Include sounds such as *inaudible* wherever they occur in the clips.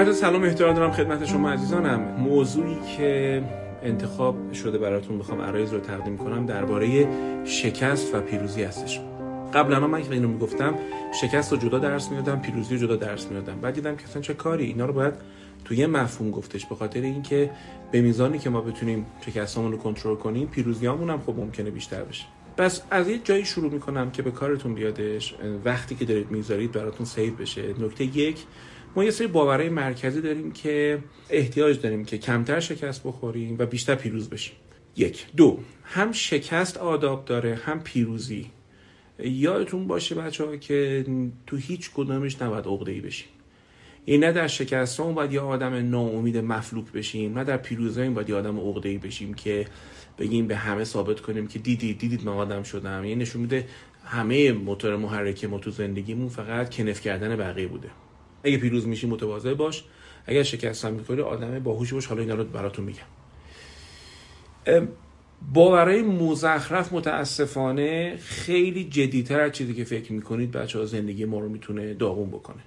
عرض سلام احترام دارم خدمت شما عزیزانم. موضوعی که انتخاب شده براتون بخوام عرایز رو تقدیم کنم درباره شکست و پیروزی هستش. قبلا من که اینو می‌گفتم شکست رو جدا درس می‌دادم پیروزی رو جدا درس می‌دادم. بعد دیدم که اصلا چه کاری؟ اینا رو باید تو یه مفهوم گفتش به خاطر اینکه به میزانی که ما بتونیم شکستامون رو کنترل کنیم پیروزیامون هم خب ممکنه بیشتر بشه. پس از یه جایی شروع می‌کنم که به کارتون بیادش. وقتی که دارید می‌ذارید براتون سیو بشه. نکته یک ما یه سری باورهای مرکزی داریم که احتیاج داریم که کمتر شکست بخوریم و بیشتر پیروز بشیم. یک. دو. هم شکست آداب داره هم پیروزی. یادتون باشه بچه ها که تو هیچ کدومش نباید عقده ای بشیم. این نه در شکست ها باید یه آدم ناامید مفلوک بشیم نه در پیروزی باید یه آدم عقده ای بشیم که بگیم به همه ثابت کنیم که دیدید دیدید من آدم شدم. یعنی نشون میده همه موتور محرک ما تو زندگیمون فقط کنف کردن بقیه بوده. اگه پیروز میشی متواضع باش. اگر شکست هم می‌کنی آدم باهوش باش. حالا اینا رو براتون میگم. باورهای مزخرف متاسفانه خیلی جدیتر از چیزی که فکر می‌کنید بچه ها زندگی ما رو می‌تونه داغون بکنه.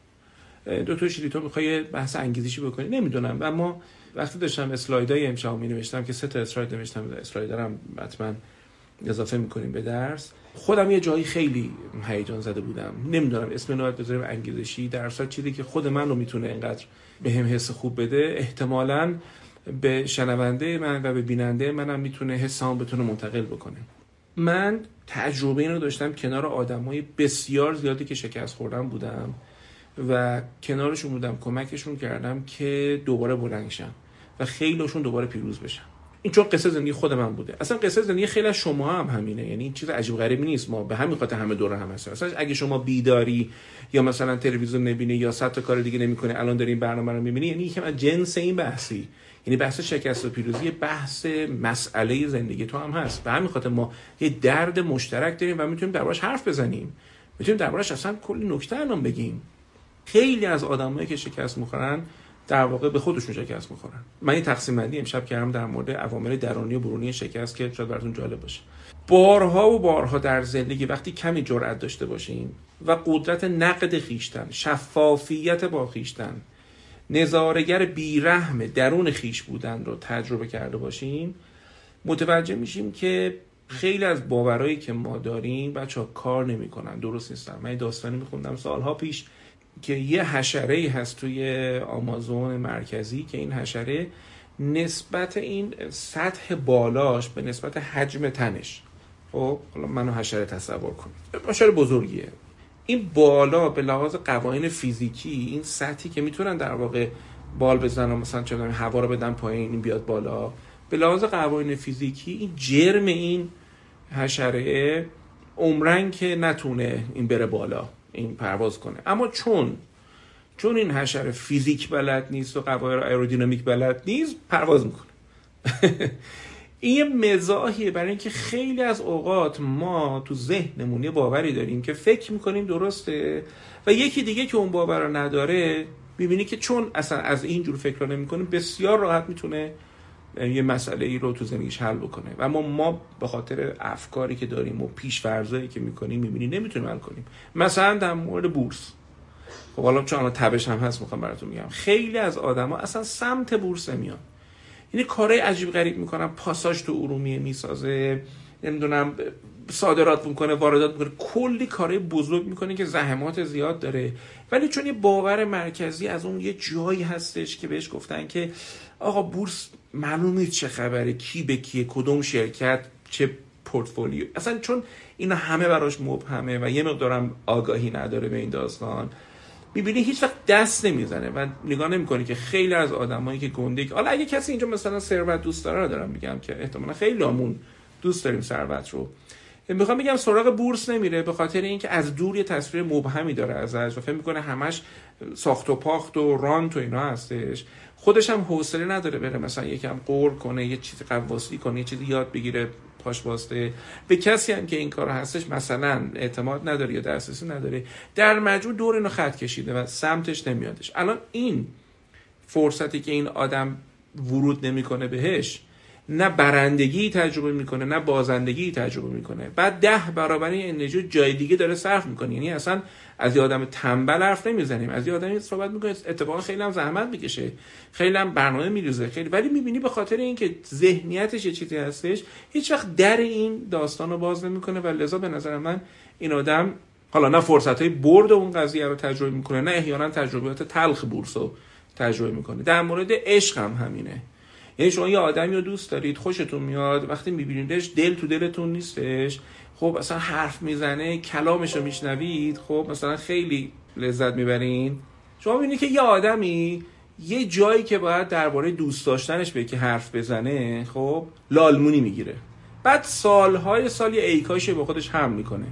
دکتر شریتو می‌خوای بحث انگیزشی بکنی؟ نمی‌دونم اما وقتی داشتم اسلایدای امشب می نوشتم که سه تا اسلاید نوشتم اسلاید دارم حتما اضافه می‌کنیم به درس. خودم یه جایی خیلی هیجان زده بودم. نمی‌دونم اسم نوعات بذاریم انگیزشی در چیزی که خود من رو می‌تونه اینقدر به هم حس خوب بده احتمالا به شنونده من و به بیننده منم می‌تونه حسام بتونه منتقل بکنه. من تجربه این رو داشتم کنار آدمای بسیار زیادی که شکست خوردم بودم و کنارشون بودم کمکشون کردم که دوباره بلنگشن و خیلیشون دوباره پیروز بشن. این چون قصه زندگی خود من بوده. اصلا قصه زندگی خیلی از شما هم همینه. یعنی این چیز عجیب غریبی نیست. ما به همین خاطر همه دور هم هستیم. اصلا اگه شما بیداری یا مثلا تلویزیون نبینی یا صد تا کار دیگه نمی‌کنه الان دارین برنامه رو می‌بینی یعنی یکم از جنس این بحثی. یعنی بحث شکست و پیروزی بحث مسئله زندگی تو هم هست. به همین خاطر ما یه درد مشترک داریم و می‌تونیم دربارش حرف بزنیم. می‌تونیم دربارش اصلا کلی نکته الان بگیم. خیلی از آدمایی که شکست می‌خورن در واقع به خودشون شکست می‌خورن. من این تقسیم بندی امشب کردم در مورد عوامل درونی و برونی شکست که شاید براتون جالب باشه. بارها و بارها در زندگی وقتی کمی جرأت داشته باشیم و قدرت نقد خیشتن شفافیت با خیشتن نظارگر بیرحم درون خیش بودن رو تجربه کرده باشیم متوجه میشیم که خیلی از باورهایی که ما داریم بچه ها کار نمی‌کنن درست نیستن. من داستانی میخوندم سالها پیش. که یه حشره ای هست توی آمازون مرکزی که این حشره نسبت این سطح بالاش به نسبت حجم تنش. خب حالا منو حشره تصور کن حشره بزرگیه. این بالا به لحاظ قوانین فیزیکی این سطحی که می‌تونن در واقع بال بزنن مثلا چه هوا رو بدن پایین این بیاد بالا. به لحاظ قوانین فیزیکی این جرم این حشره عمرن که نتونه این بره بالا. این پرواز کنه. اما چون چون این حشره فیزیک بلد نیست و قواعد ایرودینامیک بلد نیست پرواز می‌کنه. *laughs* این یه مزاحیه برای اینکه خیلی از اوقات ما تو ذهنمون یه باوری داریم که فکر می‌کنیم درسته و یکی دیگه که اون باور رو نداره می‌بینی که چون اصلا از این جور فکر رو نمی‌کنه بسیار راحت می‌تونه یه مسئله ای رو تو زندگیش حل بکنه. و اما ما به خاطر افکاری که داریم و پیش که می‌کنیم می‌بینی نمی‌تونیم حل کنیم. مثلا در مورد بورس. خب حالا چون تبش هم هست می‌خوام براتون میگم. خیلی از آدما اصلا سمت بورس میان یعنی کارهای عجیب غریب می‌کنن پاساژ تو ارومیه می‌سازه نمی‌دونم صادرات می‌کنه واردات می‌کنه. کلی کارهای بزرگ می‌کنه که زحمات زیاد داره. ولی چون یه باور مرکزی از اون یه جایی هستش که بهش گفتن که آقا بورس معلوم نیست چه خبره کی به کیه کدوم شرکت چه پورتفولیو. اصلا چون اینا همه براش مبهمه و یه مقدارم آگاهی نداره به این داستان. می‌بینی هیچ وقت دست نمی‌زنه و نگاه نمی‌کنه که خیلی از آدمایی که گنده حالا اگه کسی اینجا مثلا ثروت دوست داره دارم میگم که احتمالا خیلی آمون دوست داریم ثروت رو. می‌خوام بگم سراغ بورس نمیره به خاطر اینکه از دور یه تصویر مبهمی داره ازش و فکر می‌کنه همش ساخت و پاخت و رانت و اینا هستش. خودش هم حوصله نداره بره مثلا یکم قور کنه یه چیزی قواسی کنه یه چیزی یاد بگیره پاش باسته. به کسی هم که این کار هستش مثلا اعتماد نداره یا دسترسی نداره در مجموع دور اینو خط کشیده و سمتش نمیادش. الان این فرصتی که این آدم ورود نمی‌کنه بهش نه برندگی تجربه می‌کنه نه بازندگی تجربه می‌کنه. بعد ده برابر این انرژی جای دیگه داره صرف می‌کنه. یعنی اصلا از یه آدم تنبل حرف نمی‌زنیم. از یه آدمی صحبت می‌کنه اتفاقا خیلی هم زحمت می‌کشه. خیلی هم برنامه میریزه. خیلی ولی می‌بینی به خاطر اینکه ذهنیتش چیزی هستش هیچ وقت در این داستان رو باز نمی‌کنه و لذا به نظر من این آدم حالا نه فرصت های برد اون قضیه رو تجربه می‌کنه نه احیانا تجربیات تلخ بورس رو تجربه می‌کنه. در مورد عشق هم همینه. یعنی شما یه آدمی رو دوست دارید خوشتون میاد وقتی میبینیدش دل تو دلتون نیستش خب اصلا حرف می‌زنه کلامش رو میشنوید خب مثلا خیلی لذت می‌برین. شما می‌بینید که یه آدمی یه جایی که باید درباره دوست داشتنش به که حرف بزنه خب لالمونی می‌گیره. بعد سالهای سال یه ایکاش به خودش هم می‌کنه.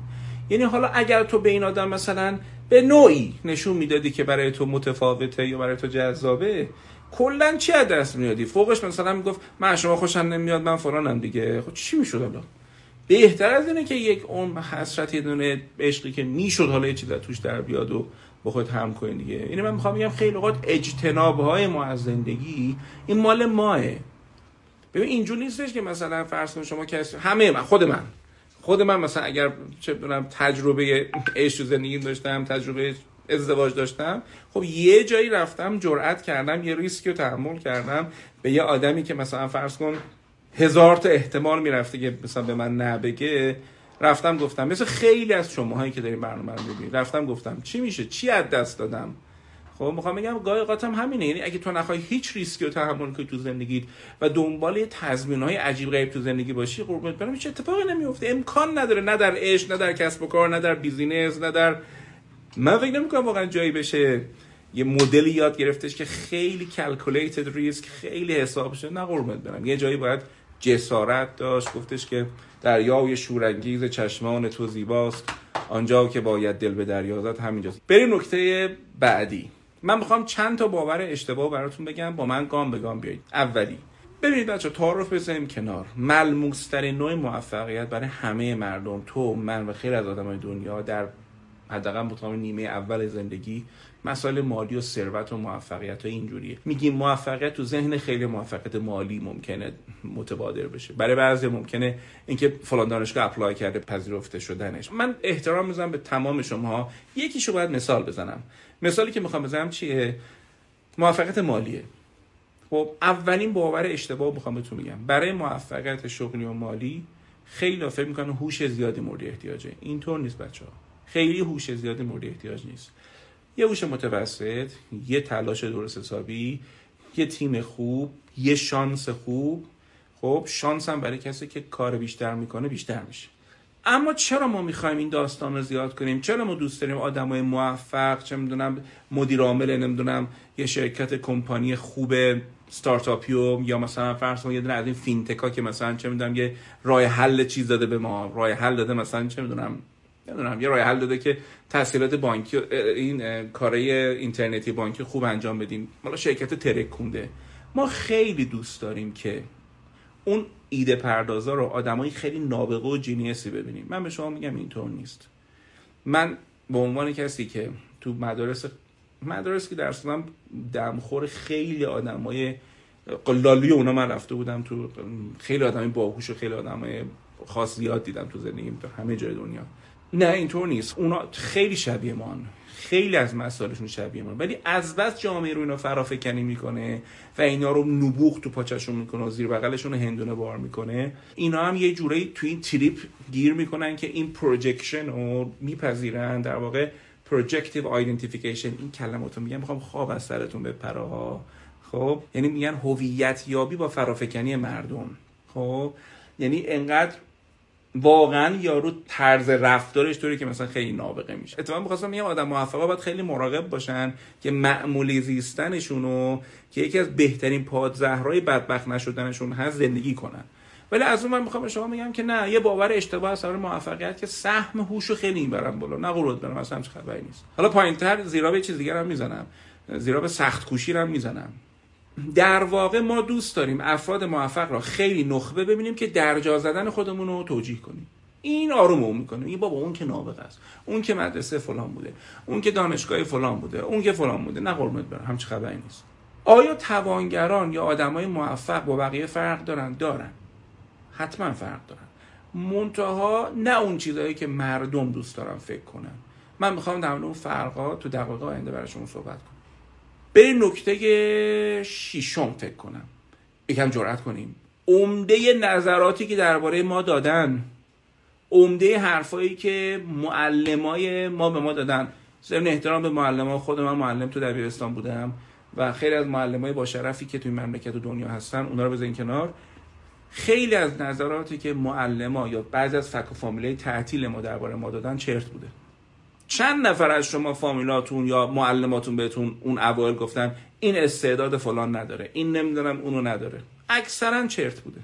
یعنی حالا اگر تو به این آدم مثلا به نوعی نشون می‌دادی که برای تو متفاوته یا برای تو جذابه کلا چی از دست میادی؟ فوقش مثلا می‌گفت من شما خوشم نمیاد من فلانم دیگه. خب چی می‌شد حالا؟ بهتر از اینه که یک اون حسرت یه دونه عشقی که می‌شد حالا یه چیز توش در بیاد و با خود هم کنید دیگه. یعنی من می‌خوام بگم خیلی اوقات اجتناب های ما از زندگی این مال ماه. ببین اینجوری نیستش که مثلا فرض کن شما کسی همه من خود من. خود من مثلا اگر چه تجربه عشق زندگی داشتم تجربه ازدواج داشتم. خب یه جایی رفتم جرأت کردم یه ریسکی رو تحمل کردم. به یه آدمی که مثلا فرض کن هزار تا احتمال می‌رفته که مثلا به من نبگه رفتم گفتم مثل خیلی از شماهایی که دارین برنامه رو می‌بینید. رفتم گفتم چی میشه؟ چی از دست دادم؟ خب می‌خوام بگم گاهی قاتم همینه. یعنی اگه تو نخوای هیچ ریسکی رو تحمل کنی تو زندگیت و دنبال یه تضمین عجیب غریب تو زندگی باشی قربونت برم هیچ اتفاقی نمیفته امکان نداره. نه در عشق نه در کسب و کار نه در business نه در من فکر نمی‌کنم واقعا جایی بشه یه مدلی یاد گرفتش که خیلی calculated risk خیلی حساب شده. نه قربونت برم. یه جایی باید جسارت داشت. گفتش که دریای شورانگیز چشمان تو زیباست. آنجا که باید دل به دریا زد همینجاست. بریم نکته بعدی. من می‌خوام چند تا باور اشتباه براتون بگم. با من گام به گام بیایید. اولی. ببینید بچه تعارف بزنیم کنار. ملموسترین نوع موفقیت برای همه مردم تو من و خیلی از آدمای دنیا در حداقل مطابق نیمه اول زندگی مسائل مالی و ثروت و موفقیت و اینجوریه میگیم موفقیت تو ذهن خیلی موفقیت مالی ممکنه متبادر بشه. برای بعضی ممکنه اینکه فلان دانشگاه اپلای کرده پذیرفته شدنش. من احترام می‌ذارم به تمام شما یکیشو باید مثال بزنم. مثالی که می‌خوام بزنم چیه؟ موفقیت مالیه. خب اولین باور اشتباه می‌خوام بهتون میگم برای موفقیت شغلی و مالی خیلی فکر می‌کنن هوش زیادی مورد احتیاجه. اینطور نیست بچه ها خیلی هوش زیادی مورد احتیاج نیست. یه هوش متوسط یه تلاش درست حسابی یه تیم خوب یه شانس خوب. خب شانس هم برای کسی که کار بیشتر می‌کنه بیشتر میشه. اما چرا ما می‌خوایم این داستان رو زیاد کنیم؟ چرا ما دوست داریم آدمای موفق چه می‌دونم مدیر عامل نمی‌دونم یه شرکت کمپانی خوب استارتاپیو یا مثلا فرض یه دونه از این فینتکا که مثلا چه می‌دونم یه راه حل چیز داده به ما راه حل داده مثلا چه می‌دونم نمی‌دونم یه راه حل داده که تسهیلات بانکی این کارهای اینترنتی بانکی خوب انجام بدیم. حالا شرکت ترکونده ما خیلی دوست داریم که اون ایده پردازا رو آدمایی خیلی نابغه و جینیسی ببینیم. من به شما میگم اینطور نیست. من به عنوان کسی که تو مدارس مدارس که درس دم دمخور خیلی آدمای قلالی اونا من رفته بودم تو خیلی آدمی باهوش و خیلی آدمای خاص زیاد دیدم تو زندگیم تو همه جای دنیا. نه اینطور نیست. اونا خیلی شبیه مان خیلی از مسائلشون شبیه ما ولی از بس جامعه رو اینا فرافکنی می‌کنه و اینا رو نبوغ تو پاچشون می‌کنه و زیر بغلشون هندونه بار می‌کنه. اینا هم یه جورایی تو این تریپ گیر می‌کنن که این projection رو میپذیرن. در واقع projective identification این کلمات رو میگم. می‌خوام خواب از سرتون بپره ها خب؟ یعنی میگن هویت یابی با فرافکنی مردم. خب؟ یعنی انقدر واقعا یارو طرز رفتارش طوری که مثلا خیلی نابغه میشه. اتفاقا می‌خواستم میگم آدم موفقا باید خیلی مراقب باشن که معمولی زیستنشونو که یکی از بهترین پادزهرهای بدبخت نشدنشون هست زندگی کنن. ولی از اون من می‌خوام شما میگم که نه یه باور اشتباه از موفقیت که سهم هوشو خیلی می‌برم بالا. نه قرود برم اصلا خبری نیست. حالا پایینتر زیرا به چیز دیگر هم می‌زنم. زیرا به سخت کوشی هم می‌زنم. در واقع ما دوست داریم افراد موفق را خیلی نخبه ببینیم که درجا زدن خودمون رو توجیه کنیم. این آروم می‌کنه. این بابا اون که نابغه است. اون که مدرسه فلان بوده. اون که دانشگاه فلان بوده. اون که فلان بوده. نه قربونت برم. همچه خبری نیست. آیا توانگران یا آدمای موفق با بقیه فرق دارن؟ دارن. حتما فرق دارن. منتها نه اون چیزهایی که مردم دوست دارن فکر کنن. من می‌خوام در اون فرقا تو دقایق آینده برای شما صحبت کنم. بریم نکته شیشم فکر کنم. یکم جرأت کنیم. عمده نظراتی که درباره ما دادن عمده حرفایی که معلمای ما به ما دادن. ضمن احترام به معلم خود من معلم تو دبیرستان بودم و خیلی از معلمای با شرفی که توی مملکت و دنیا هستن اونا رو بزنین کنار. خیلی از نظراتی که معلما یا بعضی از فک و فامیله تعطیل ما درباره ما دادن چرت بوده. چند نفر از شما فامیلاتون یا معلماتون بهتون اون اوایل گفتن این استعداد فلان نداره این نمی‌دونم اونو نداره. اکثرا چرت بوده.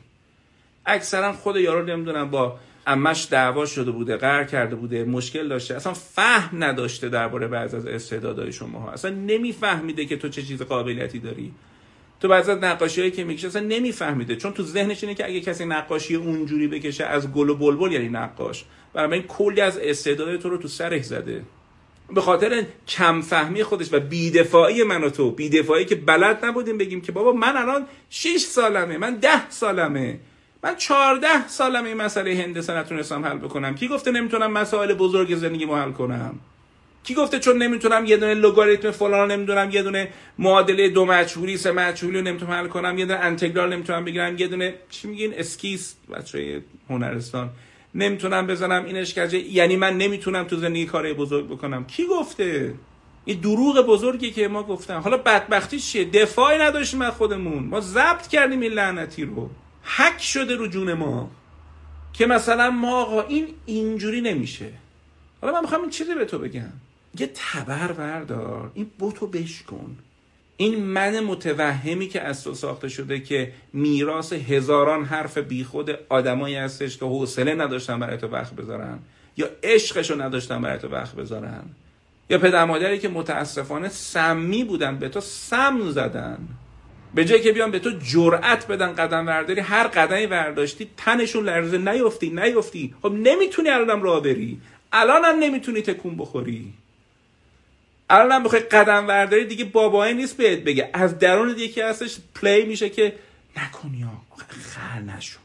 اکثرا خود یارو نمی‌دونم با امش دعوا شده بوده قهر کرده بوده مشکل داشته اصلا فهم نداشته درباره بعض از استعدادهای شما اصلا نمیفهمیده که تو چه چیز قابلیتی داری. تو بعضی از نقاشی که می‌کشه اصلا نمیفهمیده. چون تو ذهنش اینه که اگه کسی نقاشی اونجوری بکشه از گل و بلبل یعنی نقاش. برای کلی از استعداد تو رو تو سرش زده. به خاطر کم فهمی خودش و بیدفاعی من و تو. بیدفاعی که بلد نبودیم بگیم که بابا من الان 6 سالمه من 10 سالمه. من 14 سالمه این مسئله هندسه نتونستم حل بکنم. کی گفته نمی‌تونم مسائل بزرگ زندگی حل کنم؟ کی گفته چون نمی‌تونم یه دونه لگاریتم فلان نمی‌دونم یه دونه معادله دو مجهولی سه مجهولی رو نمی‌تونم حل کنم یه دونه انتگرال نمی‌تونم بگیرم یه دونه چی میگین؟ اسکیس. بچه هنرستان. نمی‌تونم بزنم این اشکجه. یعنی من نمی‌تونم تو زندگی کار بزرگ بکنم. کی گفته؟ این دروغ بزرگی که ما گفتم حالا بدبختی چیه؟ دفاعی نداشتیم از خودمون. ما ضبط کردیم این لعنتی رو. حک شده رو جون ما. که مثلا ما آقا این اینجوری نمیشه. حالا من می‌خوام این چیزی به تو بگم. یه تبر بردار. این بوتو بشکن. این من متوهمی که از تو ساخته شده که میراث هزاران حرف بیخود آدمایی هستش که حوصله نداشتن برای تو وقت بذارن. یا عشقشو نداشتن برای تو وقت بذارن. یا پدر مادری که متاسفانه سمی بودن به تو سم زدن. به جای که بیان به تو جرأت بدن قدم برداری هر قدمی برداشتی تنشون لرزه. نیفتی نیفتی خب نمی‌تونی الانم راه بری. الانم نمی‌تونی تکون بخوری. الان بخوای قدم ورداری دیگه بابایی نیست بهت بگه. از درون یکی هستش پلی میشه که نکن یا خر نشو.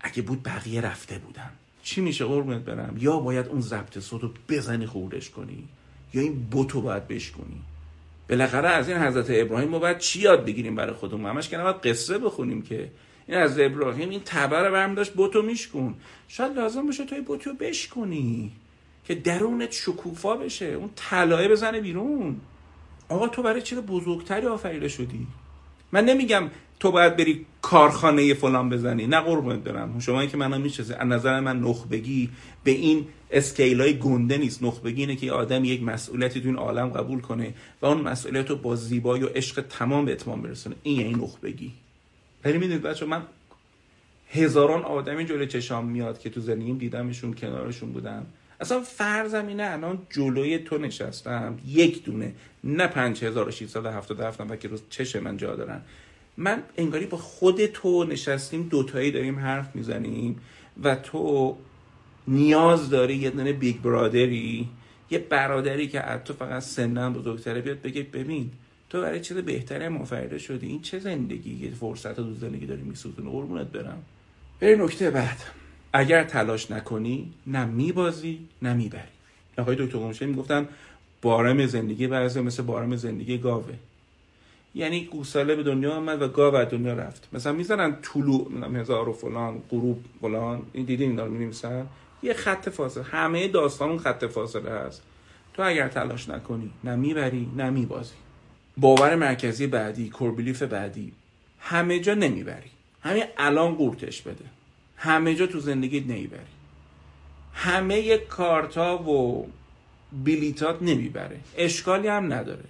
اگه بود بقیه رفته بودن. چی میشه قربونت برم؟ یا باید اون ضبط صوت رو بزنی خوردش کنی یا این بوتو باید بشکنی بالاخره از این حضرت ابراهیم ما باید چی یاد بگیریم برای خودمون؟ همش که نباید قصه بخونیم که. این از ابراهیم این تبر برم داشت بوتو میشکن شاید لازم باشه توی بوتو بشکنی که درونت شکوفا بشه اون طلایه بزنه بیرون. آقا تو برای چیز بزرگتری آفریده شدی. من نمیگم تو باید بری کارخانه فلان بزنی. نه قربونت دارم شما که منو میشه از نظر من نخبگی به این اسکیل های گنده نیست. نخبگی اینه که آدم یک مسئولیتی تو این عالم قبول کنه و اون مسئولیت رو با زیبایی و عشق تمام به اتمام برسونه. این یعنی نخبگی. ولی می‌دونید بچه من هزاران آدمی جلوی چشام میاد که تو زندگیم دیدمشون کنارشون بودم اصلا فرضم الان جلوی تو نشستم. یک دونه. نه 5677 و که روز چش من جا دارن. من انگاری با خود تو نشستیم دوتایی داریم حرف می‌زنیم و تو نیاز داری یه دونه بیگ برادری یه برادری که از تو فقط سنن بزرگتره بیاد بگه ببین تو برای چیز بهتری مفرده شدی؟ این چه زندگی؟ یه فرصت دو زندگی داری میسوزونی؟ قربونت برم. بریم نکته بعد. اگر تلاش نکنی نه میبازی نه می‌بری. آقای دکتر قمشی می‌گفتن بارم زندگی بعضی مثل بارم زندگی گاوه. یعنی گوساله به دنیا آمد و گاو از دنیا رفت. مثلا می‌زنن طلوع هزار و فلان غروب فلان. این دیدین اینا رو یه خط فاصله. همه داستان اون خط فاصله هست. تو اگر تلاش نکنی نه می‌بری نه میبازی. باور مرکزی بعدی کوربلیف بعدی همه جا نمی‌بری. همین الان قورتش بده. همه جا تو زندگیت نمی‌بری. همه کارتا و بلیتات نمی‌بره. اشکالی هم نداره.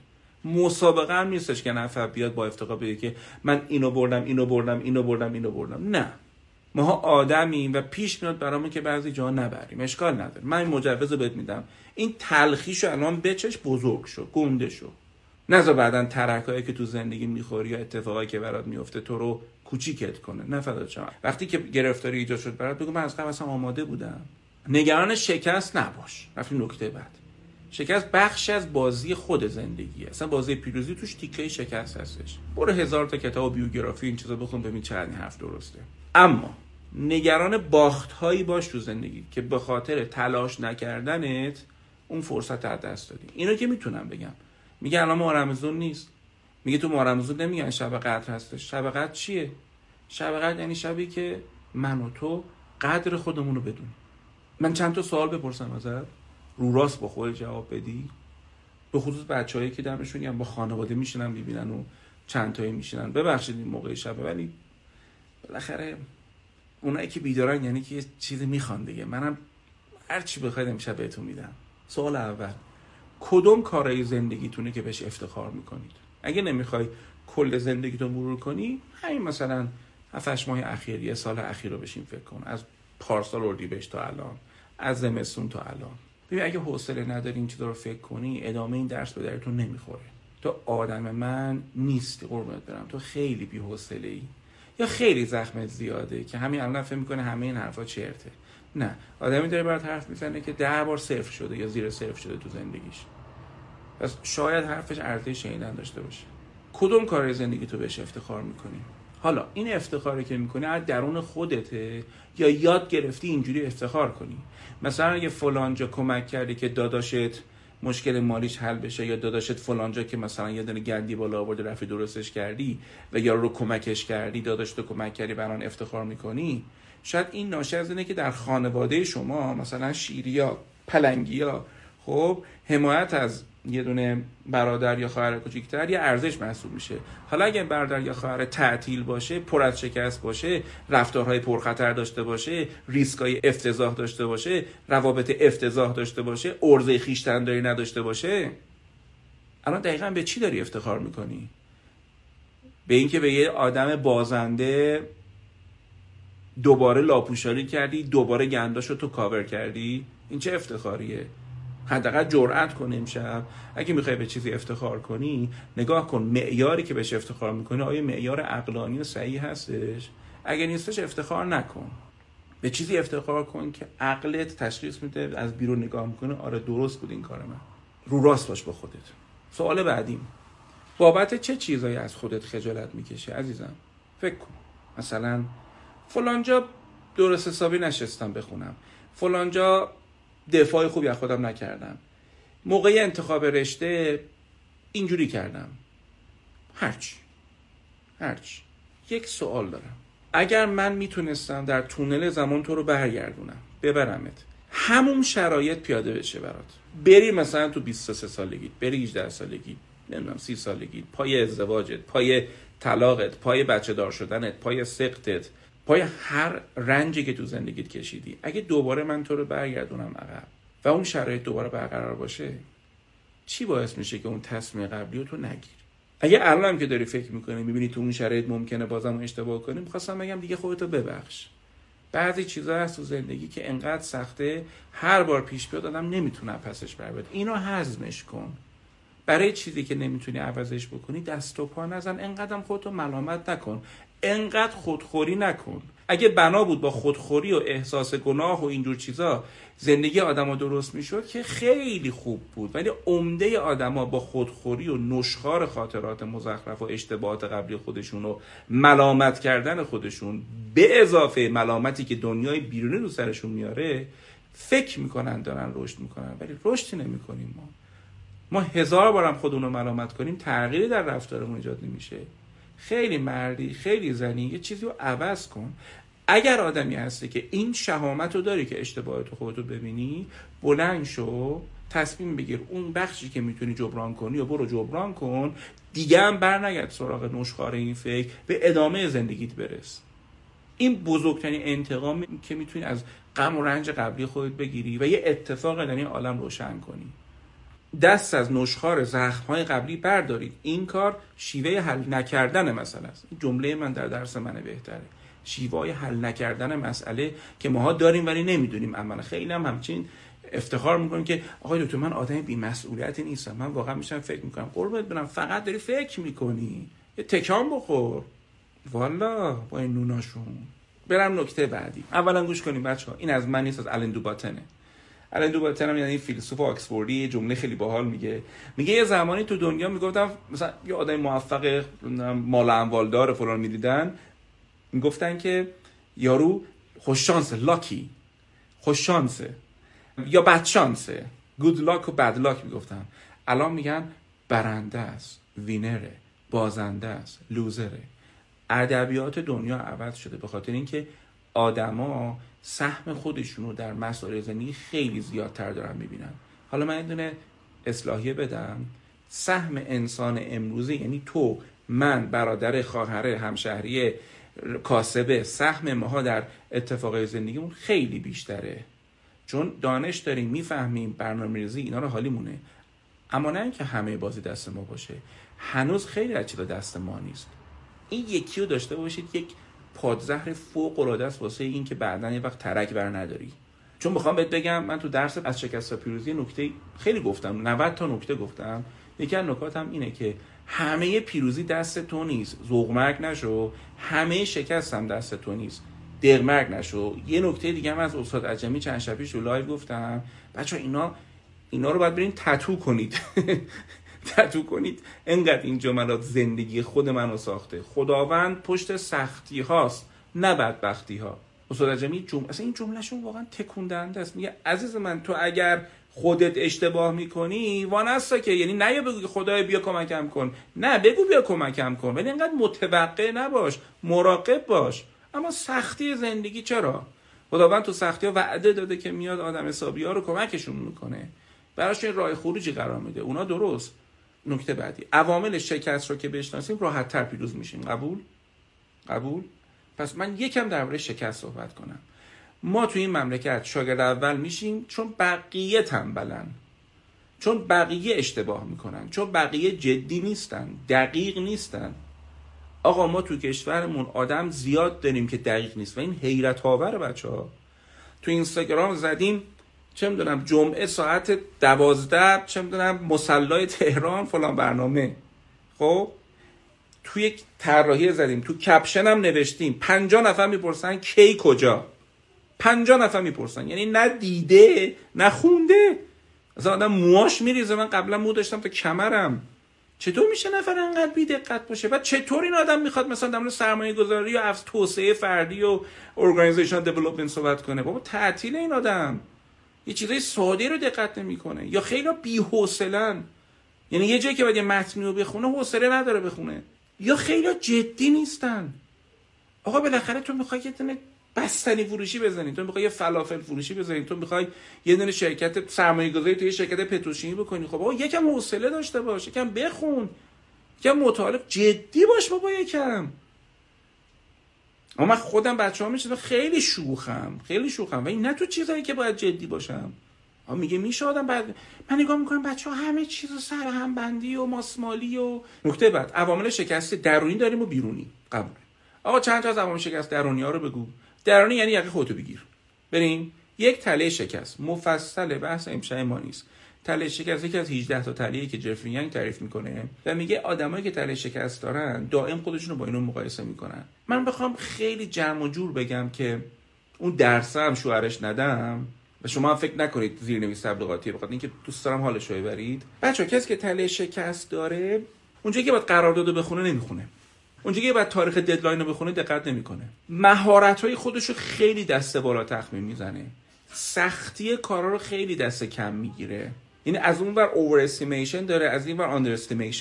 مسابقه هم نیستش که نفر بیاد با افتقا بگه که من اینو بردم اینو بردم اینو بردم اینو بردم. نه. ما آدمیم و پیش میاد برامون که بعضی جا نبریم. اشکال نداره. من این مجوز رو بهت میدم. این تلخیشو الان بچش بزرگ شو گنده شو. نذار بعدا ترکایی که تو زندگی می‌خوری یا اتفاقایی که برات میفته تو رو کوچیکت کنه. نه فدات وقتی که گرفتاری ایجاد شد برات بگو من از قبل اصلا آماده بودم. نگران شکست نباش. رفتیم نکته بعد. شکست بخشی از بازی خود زندگیه. اصلا بازی پیروزی توش تیکه شکست هستش. برو هزار تا کتاب بیوگرافی این چیزا بخون ببین چند حرف درسته. اما نگران باخت هایی باش تو زندگی که به خاطر تلاش نکردنت اون فرصت از دست دادی. اینو که می‌تونم بگم. میگه الان ماه رمضان نیست. میگه تو ماه نمیگن شب قدر هستش. شب قدر چیه؟ شب قدر یعنی شبی که من و تو قدر خودمون رو من چند تا سوال بپرسم ازت. رو راست با خود جواب بدی. به خصوص بچههایی که دمشون هم با خانواده میشینن می‌بینن و چند تایی میشینن. ببخشید این موقع شبه ولی بالاخره اونایی که بیدارن یعنی که یه چیزی می‌خوان دیگه. منم هر چی بخواید امشب بهتون میدم. سوال اول. کدوم کارهای زندگیتونه که بهش افتخار می‌کنید؟ اگه نمی‌خوای کل زندگیتو مرور کنی همین مثلا 7 ماه اخیر یه سال اخیر رو بشین فکر کن. از پارسال بهش تا الان از زمستون تا الان. ببین اگه حوصله نداری این چیزا رو فکر کنی ادامه این درس به درتون نمی‌خوره. تو آدم من نیستی قربونت برم. تو خیلی بی ای یا خیلی زخمت زیاده که همین الان فکر می‌کنه همه این حرفا چرته. نه. آدمی داره برات حرف می‌زنه که ده بار صرف شده یا زیر صرف شده تو زندگیش. پس شاید حرفش ارزش شنیدن داشته باشه. کدوم کار زندگی تو بهش افتخار می‌کنی؟ حالا این افتخاری که می‌کنی از درون خودته یا یاد گرفتی اینجوری افتخار کنی؟ مثلا اگه فلانجا کمک کردی که داداشت مشکل مالیش حل بشه یا داداشت فلانجا که مثلا یه دونه گندی بالا آورده رفی درستش کردی و یا رو کمکش کردی داداشت رو کمک کردی بران افتخار می‌کنی؟ شاید این ناشی از اینه که در خانواده شما مثلا شیریا پلنگیا خب حمایت از یه دونه برادر یا خواهر کوچیکتر یه ارزش محسوب میشه. حالا اگه برادر یا خواهر تعطیل باشه پر از شکست باشه رفتارهای پرخطر داشته باشه ریسکای افتضاح داشته باشه روابط افتضاح داشته باشه ارزه خیشتنداری نداشته باشه الان دقیقا به چی داری افتخار می‌کنی؟ به اینکه به یه آدم بازنده دوباره لاپوشاری کردی دوباره گنداشو تو کاور کردی این چه افتخاریه؟ حداقل جرأت کن امشب. اگه می‌خوای به چیزی افتخار کنی نگاه کن معیاری که بهش افتخار می‌کنی آیا معیار عقلانی و صحیح هستش؟ اگه نیستش افتخار نکن. به چیزی افتخار کن که عقلت تشخیص میده از بیرون نگاه می‌کنه آره درست بود این کار من. رو راست باش با خودت. سوال بعدیم. بابت چه چیزایی از خودت خجالت می‌کشی عزیزم؟ فکر کن. مثلا فلانجا درست حسابی نشستم بخونم. فلانجا دفاع خوبی از خودم نکردم. موقع انتخاب رشته اینجوری کردم. هرچی. هرچی. یک سوال دارم. اگر من می‌تونستم در تونل زمان تو رو برگردونم ببرمت. همون شرایط پیاده بشه برات. بری مثلا تو 23 سالگی بری 18 سالگی نمی‌دونم 30 سالگی پای ازدواجت پای طلاقت پای بچه دار شدنت پای سقطت. پای هر رنجی که تو زندگیت کشیدی اگه دوباره من تو رو برگردونم عقب و اون شرایط دوباره برقرار باشه چی باعث میشه که اون تصمیم قبلی رو تو نگیری؟ اگه الان که داری فکر می‌کنی می‌بینی تو اون شرایط ممکنه بازم اشتباه کنی می‌خواستم بگم دیگه خودتو ببخش. بعضی چیزا هست تو زندگی که انقدر سخته هر بار پیش بیاد آدم نمی‌تونه پسش بر بیاد. اینو هضمش کن. برای چیزی که نمی‌تونی عوضش بکنی دست و پا نزن. انقدرم خودتو ملامت نکن. انقدر خودخوری نکن. اگه بنا بود با خودخوری و احساس گناه و اینجور چیزا زندگی آدما درست می‌شد که خیلی خوب بود. ولی عمده آدما با خودخوری و نشخار خاطرات مزخرف و اشتباهات قبلی خودشون و ملامت کردن خودشون به اضافه ملامتی که دنیای بیرونی رو سرشون میاره فکر می‌کنن دارن رشد می‌کنن. ولی رشدی نمی‌کنیم ما. ما هزار بارم خودمون رو ملامت کنیم تغییری در رفتارمون ایجاد نمیشه. خیلی مردی خیلی زنی یه چیزی رو عوض کن. اگر آدمی هستی که این شهامت رو داری که اشتباهات خودتو ببینی بلند شو تصمیم بگیر اون بخشی که می‌تونی جبران کنی و برو جبران کن دیگه هم بر نگرد سراغ نشخار این فکر به ادامه زندگیت برس. این بزرگترین انتقام که می‌تونی از غم و رنج قبلی خودت بگیری و یه اتفاق در این عالم روشن کنی. دست از نشخار زخم های قبلی بردارید. این کار شیوه حل نکردن مسئله است. جمله من در درس من بهتره. شیوه حل نکردن مسئله که ماها داریم ولی نمی‌دونیم. عملا خیلی هم همچین افتخار می‌کنیم که آقای دکتر من آدم بی مسئولیتی نیستم. من واقعا میشم فکر می‌کنم. قربت برم. فقط داری فکر می‌کنی. یه تکان بخور. والا با این نوناشون. برم نکته بعدی. اولا گوش کنیم بچه ها این از من نیست از الندو باتنه الان دو هم یعنی فیلسوف آکسفوردی جمله خیلی باحال میگه. میگه یه زمانی تو دنیا می‌گفتم مثلا یه آدم موفق مال اموال دار فلان می‌دیدن می‌گفتن که یارو خوش شانس لاکی. خوش شانسه. یا بد شانسه. گود لاک و بد لاک می‌گفتن. الان میگن برنده است وینره بازنده است لوزره ادبیات دنیا عوض شده به خاطر اینکه آدما سهم خودشون رو در مسائل زندگی خیلی زیادتر دارن می‌بینن. حالا من دونه اصلاحیه بدم. سهم انسان امروزه یعنی تو من برادر خواهر همشهری کاسبه سهم ماها در اتفاقای زندگیمون خیلی بیشتره. چون دانش داریم می‌فهمیم برنامه ریزی اینا رو حالی مونه اما نه اینکه همه بازی دست ما باشه. هنوز خیلی از چیزا دست ما نیست. این یکی رو داشته باشید یک پادزهر فوق العاده است واسه این که بعدا یه وقت ترک بر نداری چون می‌خوام بهت بگم من تو درس از شکست و پیروزی نکته خیلی گفتم 90 تا نکته گفتم. یکی از نکاتم اینه که همه پیروزی دست تو نیست. ذوقمرگ نشو. همه شکست هم دست تو نیست. دق‌مرگ نشو. یه نکته دیگه هم از استاد عجمی چند شب پیش تو live گفتم. بچه اینا اینا رو باید برین تتو کنید. *laughs* تتو کنید. انقدر این جملات زندگی خود منو ساخته. خداوند پشت سختی هاست نه بدبختی ها. استاد عجمی اصلا این جملهشون واقعا تکون‌دهنده است. میگه عزیز من تو اگر خودت اشتباه می‌کنی وانستا که یعنی نه بگو که خدای بیا کمکم کن. نه بگو بیا کمکم کن. ولی اینقدر متوقع نباش مراقب باش. اما سختی زندگی چرا؟ خداوند تو سختی ها وعده داده که میاد آدم حسابی ها رو کمکشون می‌کنه. براش راه خروجی قرار میده. اونا درست. نکته بعدی. عوامل شکست رو که بشناسیم راحت تر پیروز میشیم. قبول؟ قبول؟ پس من یکم درباره شکست صحبت کنم. ما تو این مملکت شاگرد اول میشیم چون بقیه تنبلن چون بقیه اشتباه می‌کنن. چون بقیه جدی نیستن. دقیق نیستن. آقا ما تو کشورمون آدم زیاد داریم که دقیق نیست و این حیرت آور بچه ها تو اینستاگرام زدیم چه می‌دونم جمعه ساعت دوازده چه می‌دونم مسلای تهران فلان برنامه. خب؟ تو یک طراحی زدیم تو کپشن هم نوشتیم. پنجا نفر می‌پرسن کی کجا. پنجا نفر می‌پرسن. یعنی نه دیده نه خونده. مثلا آدم مواش میریزه. من قبلا مو داشتم تا کمرم. چطور میشه نفر انقدر بی دقت باشه؟ و چطور این آدم می‌خواد مثلا در سرمایه گذاری یا توسعه فردی و organization development صحبت کنه؟ بابا تعطیل این آدم. یه چیزای ساده رو دقت نمی‌کنه. یا خیلی بی‌حوصله‌ن یعنی یه جایی که باید یه متنی رو بخونه حوصله نداره بخونه. یا خیلی جدی نیستن. آقا بالاخره تو می‌خوای یه دونه بستنی فروشی بزنی. تو می‌خوای یه فلافل فروشی بزنی. تو می‌خوای یه دونه شرکت سرمایه گذاری توی شرکت پتروشیمی بکنی. خب آقا یکم حوصله داشته باش. یکم بخون. یکم مطالب جدی باش بابا یکم. اما من خودم بچه ها خیلی شوخم خیلی شوخم. و این نه تو چیزایی که باید جدی باشم. آقا میگه میشه آدم بعد من نگاه می‌کنم بچه ها همه چیز سر هم بندی و ماسمالی و نکته بعد عوامل شکست درونی داریم و بیرونی. قبول. آقا چند تا از عوامل شکست درونی ها رو بگو. درونی یعنی یقه خودتو بگیر. بریم. یک تله شکست. مفصل بحث امشب ما نیست. تله شکست یکی از 18 تا تله که جفری ینگ تعریف می‌کنه و میگه آدمایی که تله شکست دارن دائم خودشون رو با اینو مقایسه می‌کنن. من بخوام خیلی جمع و جور بگم که اون درس هم شوهرش ندم و شما هم فکر نکنید زیرنویس تبلیغاتی بخاطر اینکه دوست دارم حالش رو ببرید بچا کسی که تله شکست داره اونجایی که باید قرارداد بخونه نمی‌خونه. اونجایی که باید تاریخ ددلاین رو بخونه دقت نمی‌کنه. مهارت های خودش رو خیلی دست بالا تخمین می‌زنه. سختی کارا رو خیلی دست کم می‌گیره. یعنی از اون ور اوور داره از این ور آندر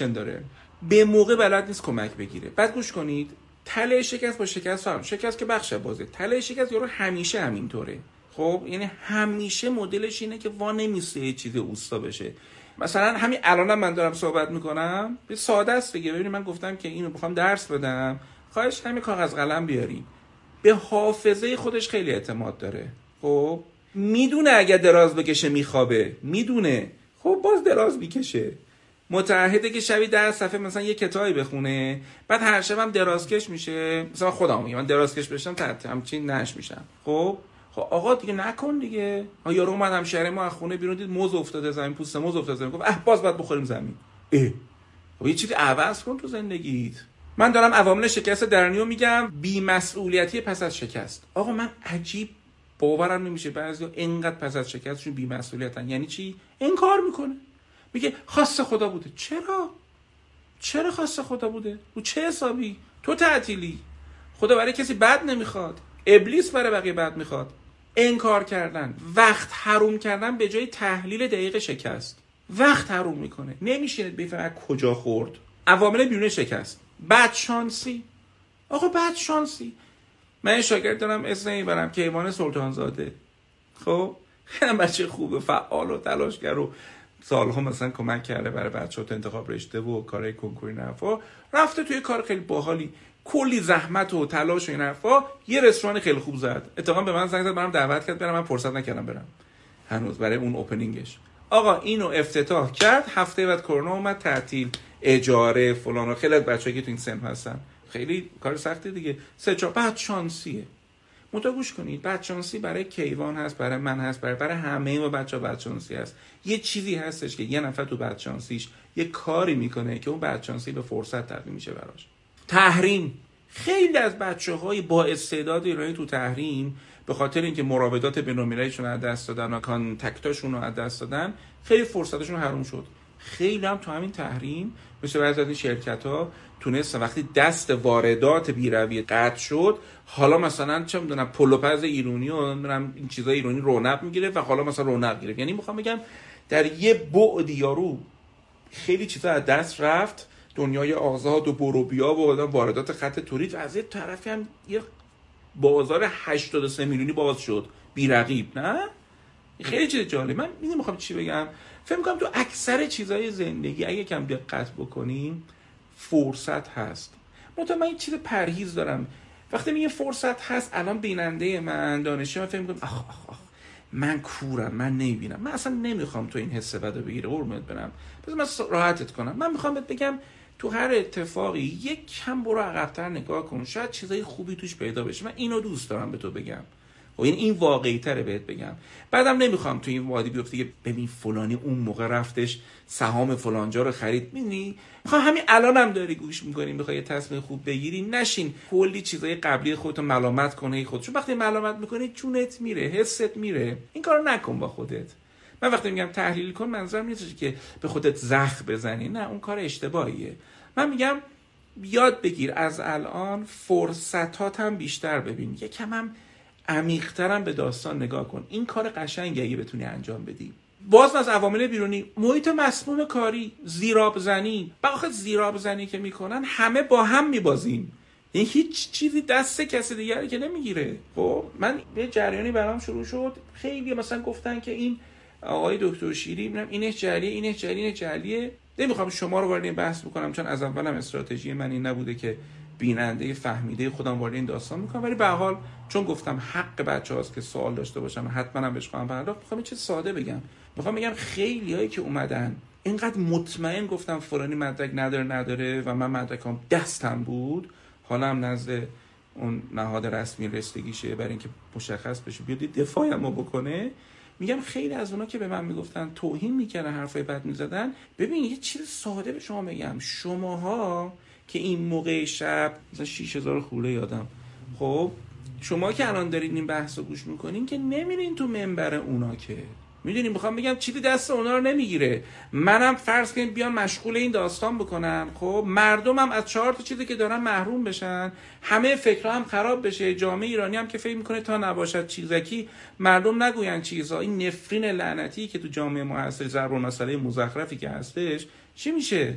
داره. به موقع بلد نیست کمک بگیره. بعد گوش کنید تله شکست با شکست فهم. شکست که بخش بازه. تله شکست یارو همیشه همینطوره. خب یعنی همیشه مدلش اینه که وا نمیسته یه چیز اوستا بشه. مثلا همین الانم من دارم صحبت می‌کنم. به ساده است دیگه. ببینید من گفتم که اینو بخوام درس بدم. خواهش همین کاغذ قلم بیاریم به حافظه خودش خیلی اعتماد داره. خب می‌دونه اگر دراز بکشه میخوابه. می‌دونه. خب باز دراز می‌کشه. متعهده که شبی در صفحه مثلا یه کتابی بخونه بعد هر شبم درازکش میشه. مثلا خودم میگم من درازکش بشم تحت همچین نش میشم. خب؟ خب آقا دیگه نکن دیگه. ها یارو اومد هم شهر ما از خونه بیرون دید موز افتاده زمین پوست موز افتاده زمین. گفت اه باز باید بخوریم زمین. اه. خب یه چیزی عوض کن تو زندگیت. من دارم عوامل شکست درونی رو میگم. بی مسئولیتی پس از شکست. آقا من عجیب باورم نمیشه. بعضی اینقدر پس از شکستشون بی‌مسئولیتن. یعنی چی؟ کار می‌کنه. میگه خاص خدا بوده. چرا؟ چرا خاص خدا بوده؟ رو چه حسابی؟ تو تعطیلی. خدا برای کسی بد نمی‌خواد. ابلیس برای بقیه بد می‌خواد. انکار کردن. وقت حروم کردن به جای تحلیل دقیق شکست. وقت حروم می‌کنه. نمیشه بفهم کجا خورد. عوامل بیرون شکست. بد شانسی. آقا بد شانسی. من شاگرد دارم اسم نمی‌برم کیوان سلطان زاده خب؟ خیلی بچه خوبه فعال و تلاشگر و سالها مثلا کمک کرده برای بچه ها انتخاب رشته و کارهای کنکوری نفا رفته توی کار خیلی باحالی. کلی زحمت و تلاش و این حرفا. یه رستوران خیلی خوب زد. اتفاقا به من زنگ زد برام دعوت کرد برم من فرصت نکردم برم. هنوز برای اون اوپنینگش آقا اینو افتتاح کرد. هفته بعد کرونا اومد تعطیل اجاره فلان و خیلی بچه‌ای که تو این سن هستن. خیلی کار سختی دیگه. سه چهار. بعد شانسیه. متا گوش کنید. بدشانسی برای کیوان هست برای من هست برای برای همه ما بچه بدشانسی هست. یه چیزی هستش که یه نفر تو بدشانسیش یه کاری می‌کنه که اون بدشانسی به فرصت تبدیل میشه براش. تحریم. خیلی از بچه های با استعداد ایرانی تو تحریم به خاطر اینکه مراودات بین‌المللیشون از دست دادن و کانتکتاشون رو از دست دادن خیلی فرصتشون حروم شد. خیلی هم تو همین تحریم مثل بعضی از این شرکت ها تونست وقتی دست واردات بیروی قطع شد حالا مثلا چه می‌دونم پلوپز ایرانی و این چیزای ایرانی رونق می‌گیره و حالا مثلا رونق گرفت. یعنی می‌خوام بگم در یه بعد یارو خیلی چیزا از دست رفت. دنیای آزاد و بروبیا و واردات خط تورید و از یه طرفی هم یه بازار 83 میلیونی باز شد. بی رقیب نه؟ خیلی چیز جالب. من می‌خوام چی بگم؟ فکر می‌کنم تو اکثر چیزهای زندگی اگه کم دقت بکنیم فرصت هست. منتها من این چیز پرهیز دارم. وقتی میگه فرصت هست الان بیننده من دانشی من فکر آخ آخ من کورم من نمی‌بینم. من اصلا نمی‌خوام تو این حس بده بگیره قربونت برم. بذار من راحتت کنم. من می‌خوام بهت بگم تو هر اتفاقی یک کم برو عقبتر نگاه کن. شاید چیزای خوبی توش پیدا بشه. من اینو دوست دارم به تو بگم. و خب این این واقعی تره بهت بگم. بعدم نمی‌خوام تو این وادی بیفته که ببین فلانی اون موقع رفتش سهام فلانجا رو خرید. می‌دونی؟ می‌خوام همین الانم داری گوش می‌کنی می‌خوای تصمیم خوب بگیری. نشین. کلی چیزای قبلی خودتو ملامت کنه خود چون وقتی ملامت می‌کنی چونت میره حست میره. این کارو نکن با خودت. من وقتی میگم تحلیل کن منظورم نیست که به خودت زخ بزنی. نه اون کار اشتباهیه. من میگم یاد بگیر از الان فرصتات هم بیشتر ببین. یکم هم عمیقترم به داستان نگاه کن. این کار قشنگی اگه بتونی انجام بدی. باز از عوامل بیرونی محیط مسموم کاری زیراب زنی. آخه زیراب زنی که می‌کنن همه با هم میبازیم این هیچ چیزی دست کسی دیگری که نمی‌گیره. خب من یه جریانی برام شروع شد. خیلی مثلا گفتن که این آقای دکتر شیری ببینم اینش جلیه اینش جلیه اینش جلیه نمی‌خوام شما رو وارد این بحث بکنم چون از اولم استراتژی من این نبوده که بیننده فهمیده خودم وارد این داستان می‌کنم. ولی به حال چون گفتم حق بچه هاست که سوال داشته باشم حتما هم بهش خواهم پرداخت می‌خوام چه ساده بگم. می‌خوام بگم خیلی هایی که اومدن اینقدر مطمئن گفتم فلانی مدرک نداره نداره و من مدرکام دستم بود. حالا هم نزد اون نهاد رسمی رسیدگیشه برای اینکه مشخص بشه. بیاد دفاعی ما بکنه. میگم خیلی از اونا که به من می‌گفتن توهین می‌کردن حرفای بد می‌زدن. ببین یه چیز ساده به شما بگم. شماها که این موقع شب مثلا 6000 خوله یادم. خب شما که الان دارید این بحث گوش می‌کنین که نمیرین تو منبر اونا که. می‌دونی می‌خوام بگم چیزی دست اونا رو نمی‌گیره. منم فرض کنیم بیان مشغول این داستان بکنم. خب مردمم از چهار تا چیزی که دارن محروم بشن همه فکرها هم خراب بشه. جامعه ایرانی هم که فکر می‌کنه تا نباشد چیزکی مردم نگوین چیزا این نفرین لعنتی که تو جامعه ما هست ضرب مسئله مزخرفی که هستش چی میشه؟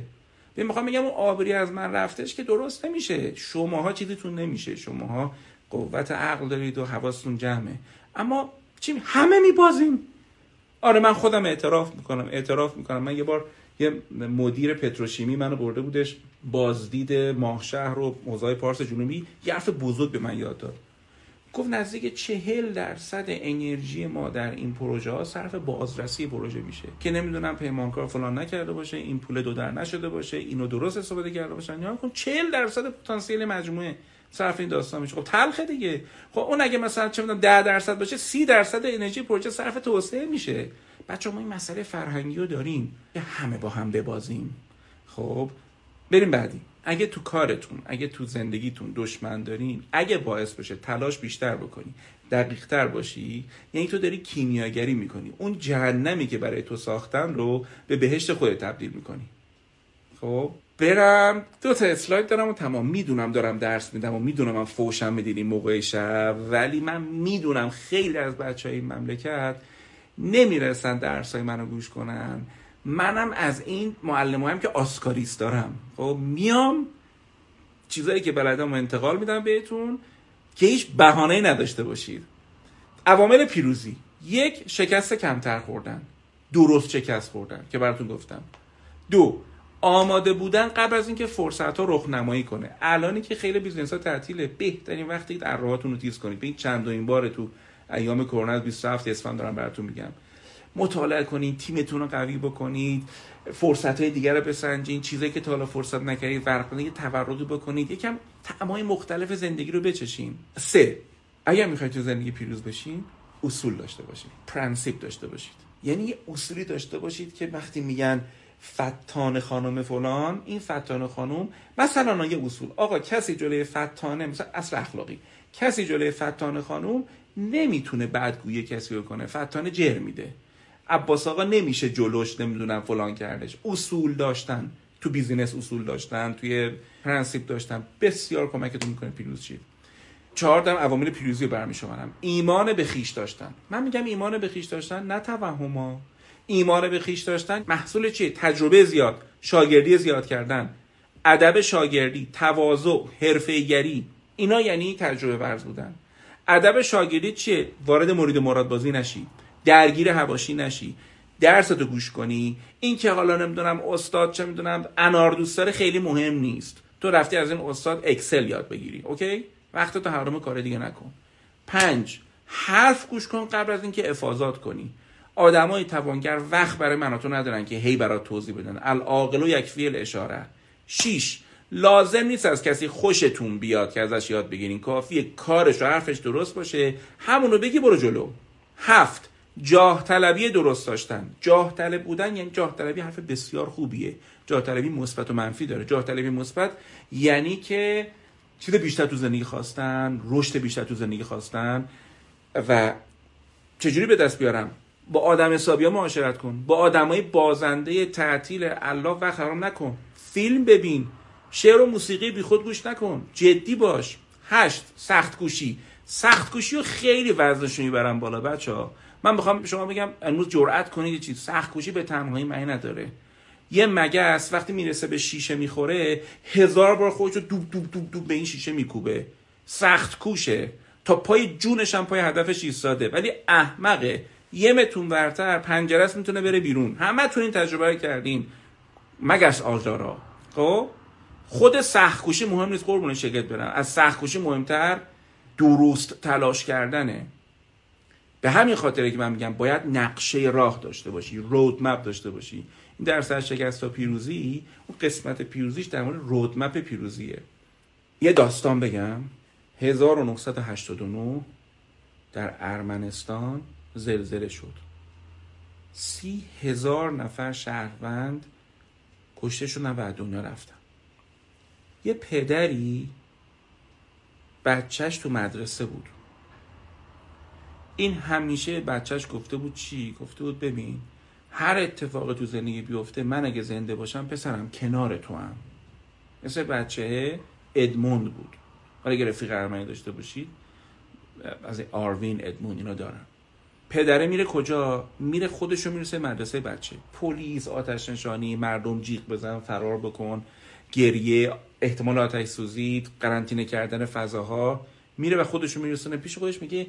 می‌خوام بگم اون آبری از من رفتش که درست نمیشه. شماها چیزیتون نمیشه. شماها قوت عقل دارید و حواستون جمعه. اما چی همه میبازیم. آره من خودم اعتراف می‌کنم اعتراف می‌کنم. من یه بار یه مدیر پتروشیمی منو برده بودش بازدید ماهشهر و موزای پارس جنوبی یه حرف بزرگ به من یاد داد. گفت نزدیک چهل درصد انرژی ما در این پروژه ها صرف بازرسی پروژه میشه. که نمی‌دونم پیمانکار فلان نکرده باشه این پول دو در نشده باشه اینو درست استفاده کرده باشن یا کن 40 درصد پتانسیل مجموعه صرف این داستان میشه. خب تلخه دیگه. خب اون اگه مثلا چه می‌دونم 10 درصد باشه 30 درصد انرژی پروژه صرف توسعه میشه. بچه ما این مسئله فرهنگی رو داریم. که همه با هم ببازیم. خب بریم بعدی. اگه تو کارتون اگه تو زندگیتون دشمن دارین اگه باعث بشه تلاش بیشتر بکنی دقیق تر باشی یعنی تو داری کیمیاگری می‌کنی. اون جهنمی که برای تو ساختن رو به بهشت خودت تبدیل می‌کنی. خب؟ برم. دو تا اسلاید دارم و تمام. می‌دونم دارم درس میدم و می‌دونم من فوشم میدین این موقع شب ولی من می‌دونم خیلی از بچه های این مملکت نمی‌رسن درس های منو گوش کنن. منم از این معلم هم که آسکاریست دارم. خب میام چیزایی که بلدم انتقال میدم بهتون که هیچ بهانه نداشته باشید. عوامل پیروزی. یک شکست کمتر خوردن. درست شکست خوردن که براتون گفتم. دو آماده بودن قبل از اینکه فرصت ها رخ نمایی کنه. الانی که خیلی business ها تعطیله. بهترین وقته اره رو تیز کنید. به این چند این بار تو ایام کرونا 27 اسفند دارم براتون میگم. مطالعه کنید تیمتون رو قوی بکنید فرصت های دیگر رو بسنجین چیزایی که تا حالا فرصت نکردید ورق یه تورقی بکنید یکم طعمای مختلف زندگی رو بچشین. سه اگر می‌خواید تو زندگی پیروز بشین اصول داشته باشید پرنسیپ داشته باشید. یعنی یه اصولی داشته باشید که وقتی میگن فتان خانم فلان این فتان خانم مثلا یه اصول. آقا کسی جلوی فتانه مثلا اصل اخلاقی. کسی جلوی فتان خانم نمی‌تونه بدگویی کسی رو کنه. فتانه جر میده. عباس آقا نمیشه جلوش نمی‌دونم فلان کردش. اصول داشتن. تو بیزینس اصول داشتن توی پرنسیپ داشتن. بسیار کمکتون می‌کنه پیروز شید. چهاردم عوامل پیروزی رو برمی شمارم ایمان به خویش داشتن. من میگم ایمان به خویش داشتن نه توهما. ایمان به خویش داشتن محصول چیه؟ تجربه زیاد شاگردی زیاد کردن. ادب شاگردی تواضع حرفه‌ایگری اینا یعنی تجربه ورز بودن. ادب شاگردی چیه؟ وارد مرید مراد بازی نشی درگیر حواشی نشی. درس تو گوش کنی. این که حالا نمی‌دونم استاد چه می‌دونم انار دوست خیلی مهم نیست. تو رفتی از این استاد Excel یاد بگیری OK؟ وقت تو حرام کار دیگه نکن. پنج حرف گوش کن قبل از اینکه افاضات کنی. آدمای توانگر وقت برای من و تو ندارن که هی برات توضیح بدن. العاقل و یک اشاره شیش لازم نیست از کسی خوشتون بیاد که ازش یاد بگیرین. کافیه کارش و حرفش درست باشه. همونو بگی برو جلو. هفت جاه طلبی درست داشتن. جاه طلب بودن یعنی جاه طلبی حرف بسیار خوبیه. جاه طلبی مثبت و منفی داره. جاه طلبی مثبت یعنی که چیز بیشتر تو زندگی خواستن رشد بیشتر تو زندگی خواستن و چجوری به دست بیارم؟ با آدم حسابی ها معاشرت کن. با آدمای بازنده تعطیل الله و حرام نکن. فیلم ببین. شعر و موسیقی بی خود گوش نکن. جدی باش. هشت. سخت گوشی سخت گوشی رو خیلی وزنشون می‌برن بالا بچه ها من می‌خوام شما بگم امروز جرأت کنید یه چیز. سخت گوشی به تنهایی معنی نداره. یه مگس وقتی می‌رسه به شیشه می‌خوره هزار بار خودش رو دوب دوب دوب دوب به این شیشه میکوبه. سخت کوشه. تا پای جونش هم پای هدفش ایستاده. ولی احمقه. یه متون ورتر پنجره می‌تونه بره بیرون. همه تو این تجربه کردین. مگس آزارا. خب؟ خود سختکوشی مهم نیست قربون شگت برن از سختکوشی مهمتر درست تلاش کردنه. به همین خاطره که من میگم باید نقشه راه داشته باشی رودمپ داشته باشی. این درس از شکست تا پیروزی اون قسمت پیروزیش در مورد رودمپ پیروزیه. یه داستان بگم. 1989 در ارمنستان زلزله شد. سی هزار نفر شهروند کشته شدن و دنیا رفتن. یه پدری بچهش تو مدرسه بود. این همیشه بچهش گفته بود چی؟ گفته بود ببین هر اتفاقی تو زندگی بیفته من اگه زنده باشم پسرم کنار تو هم. مثل بچه ادموند بود. حالا اگه رفیق ارمنی داشته باشید از آروین ادموند اینا دارن پدره میره کجا؟ میره خودشو می‌رسه مدرسه بچه. پلیس آتش نشانی مردم جیغ بزن فرار بکن گریه احتمال آتش سوزی قرنطینه کردن فضاها. میره و خودشو میرسونه. پیش خودش میگه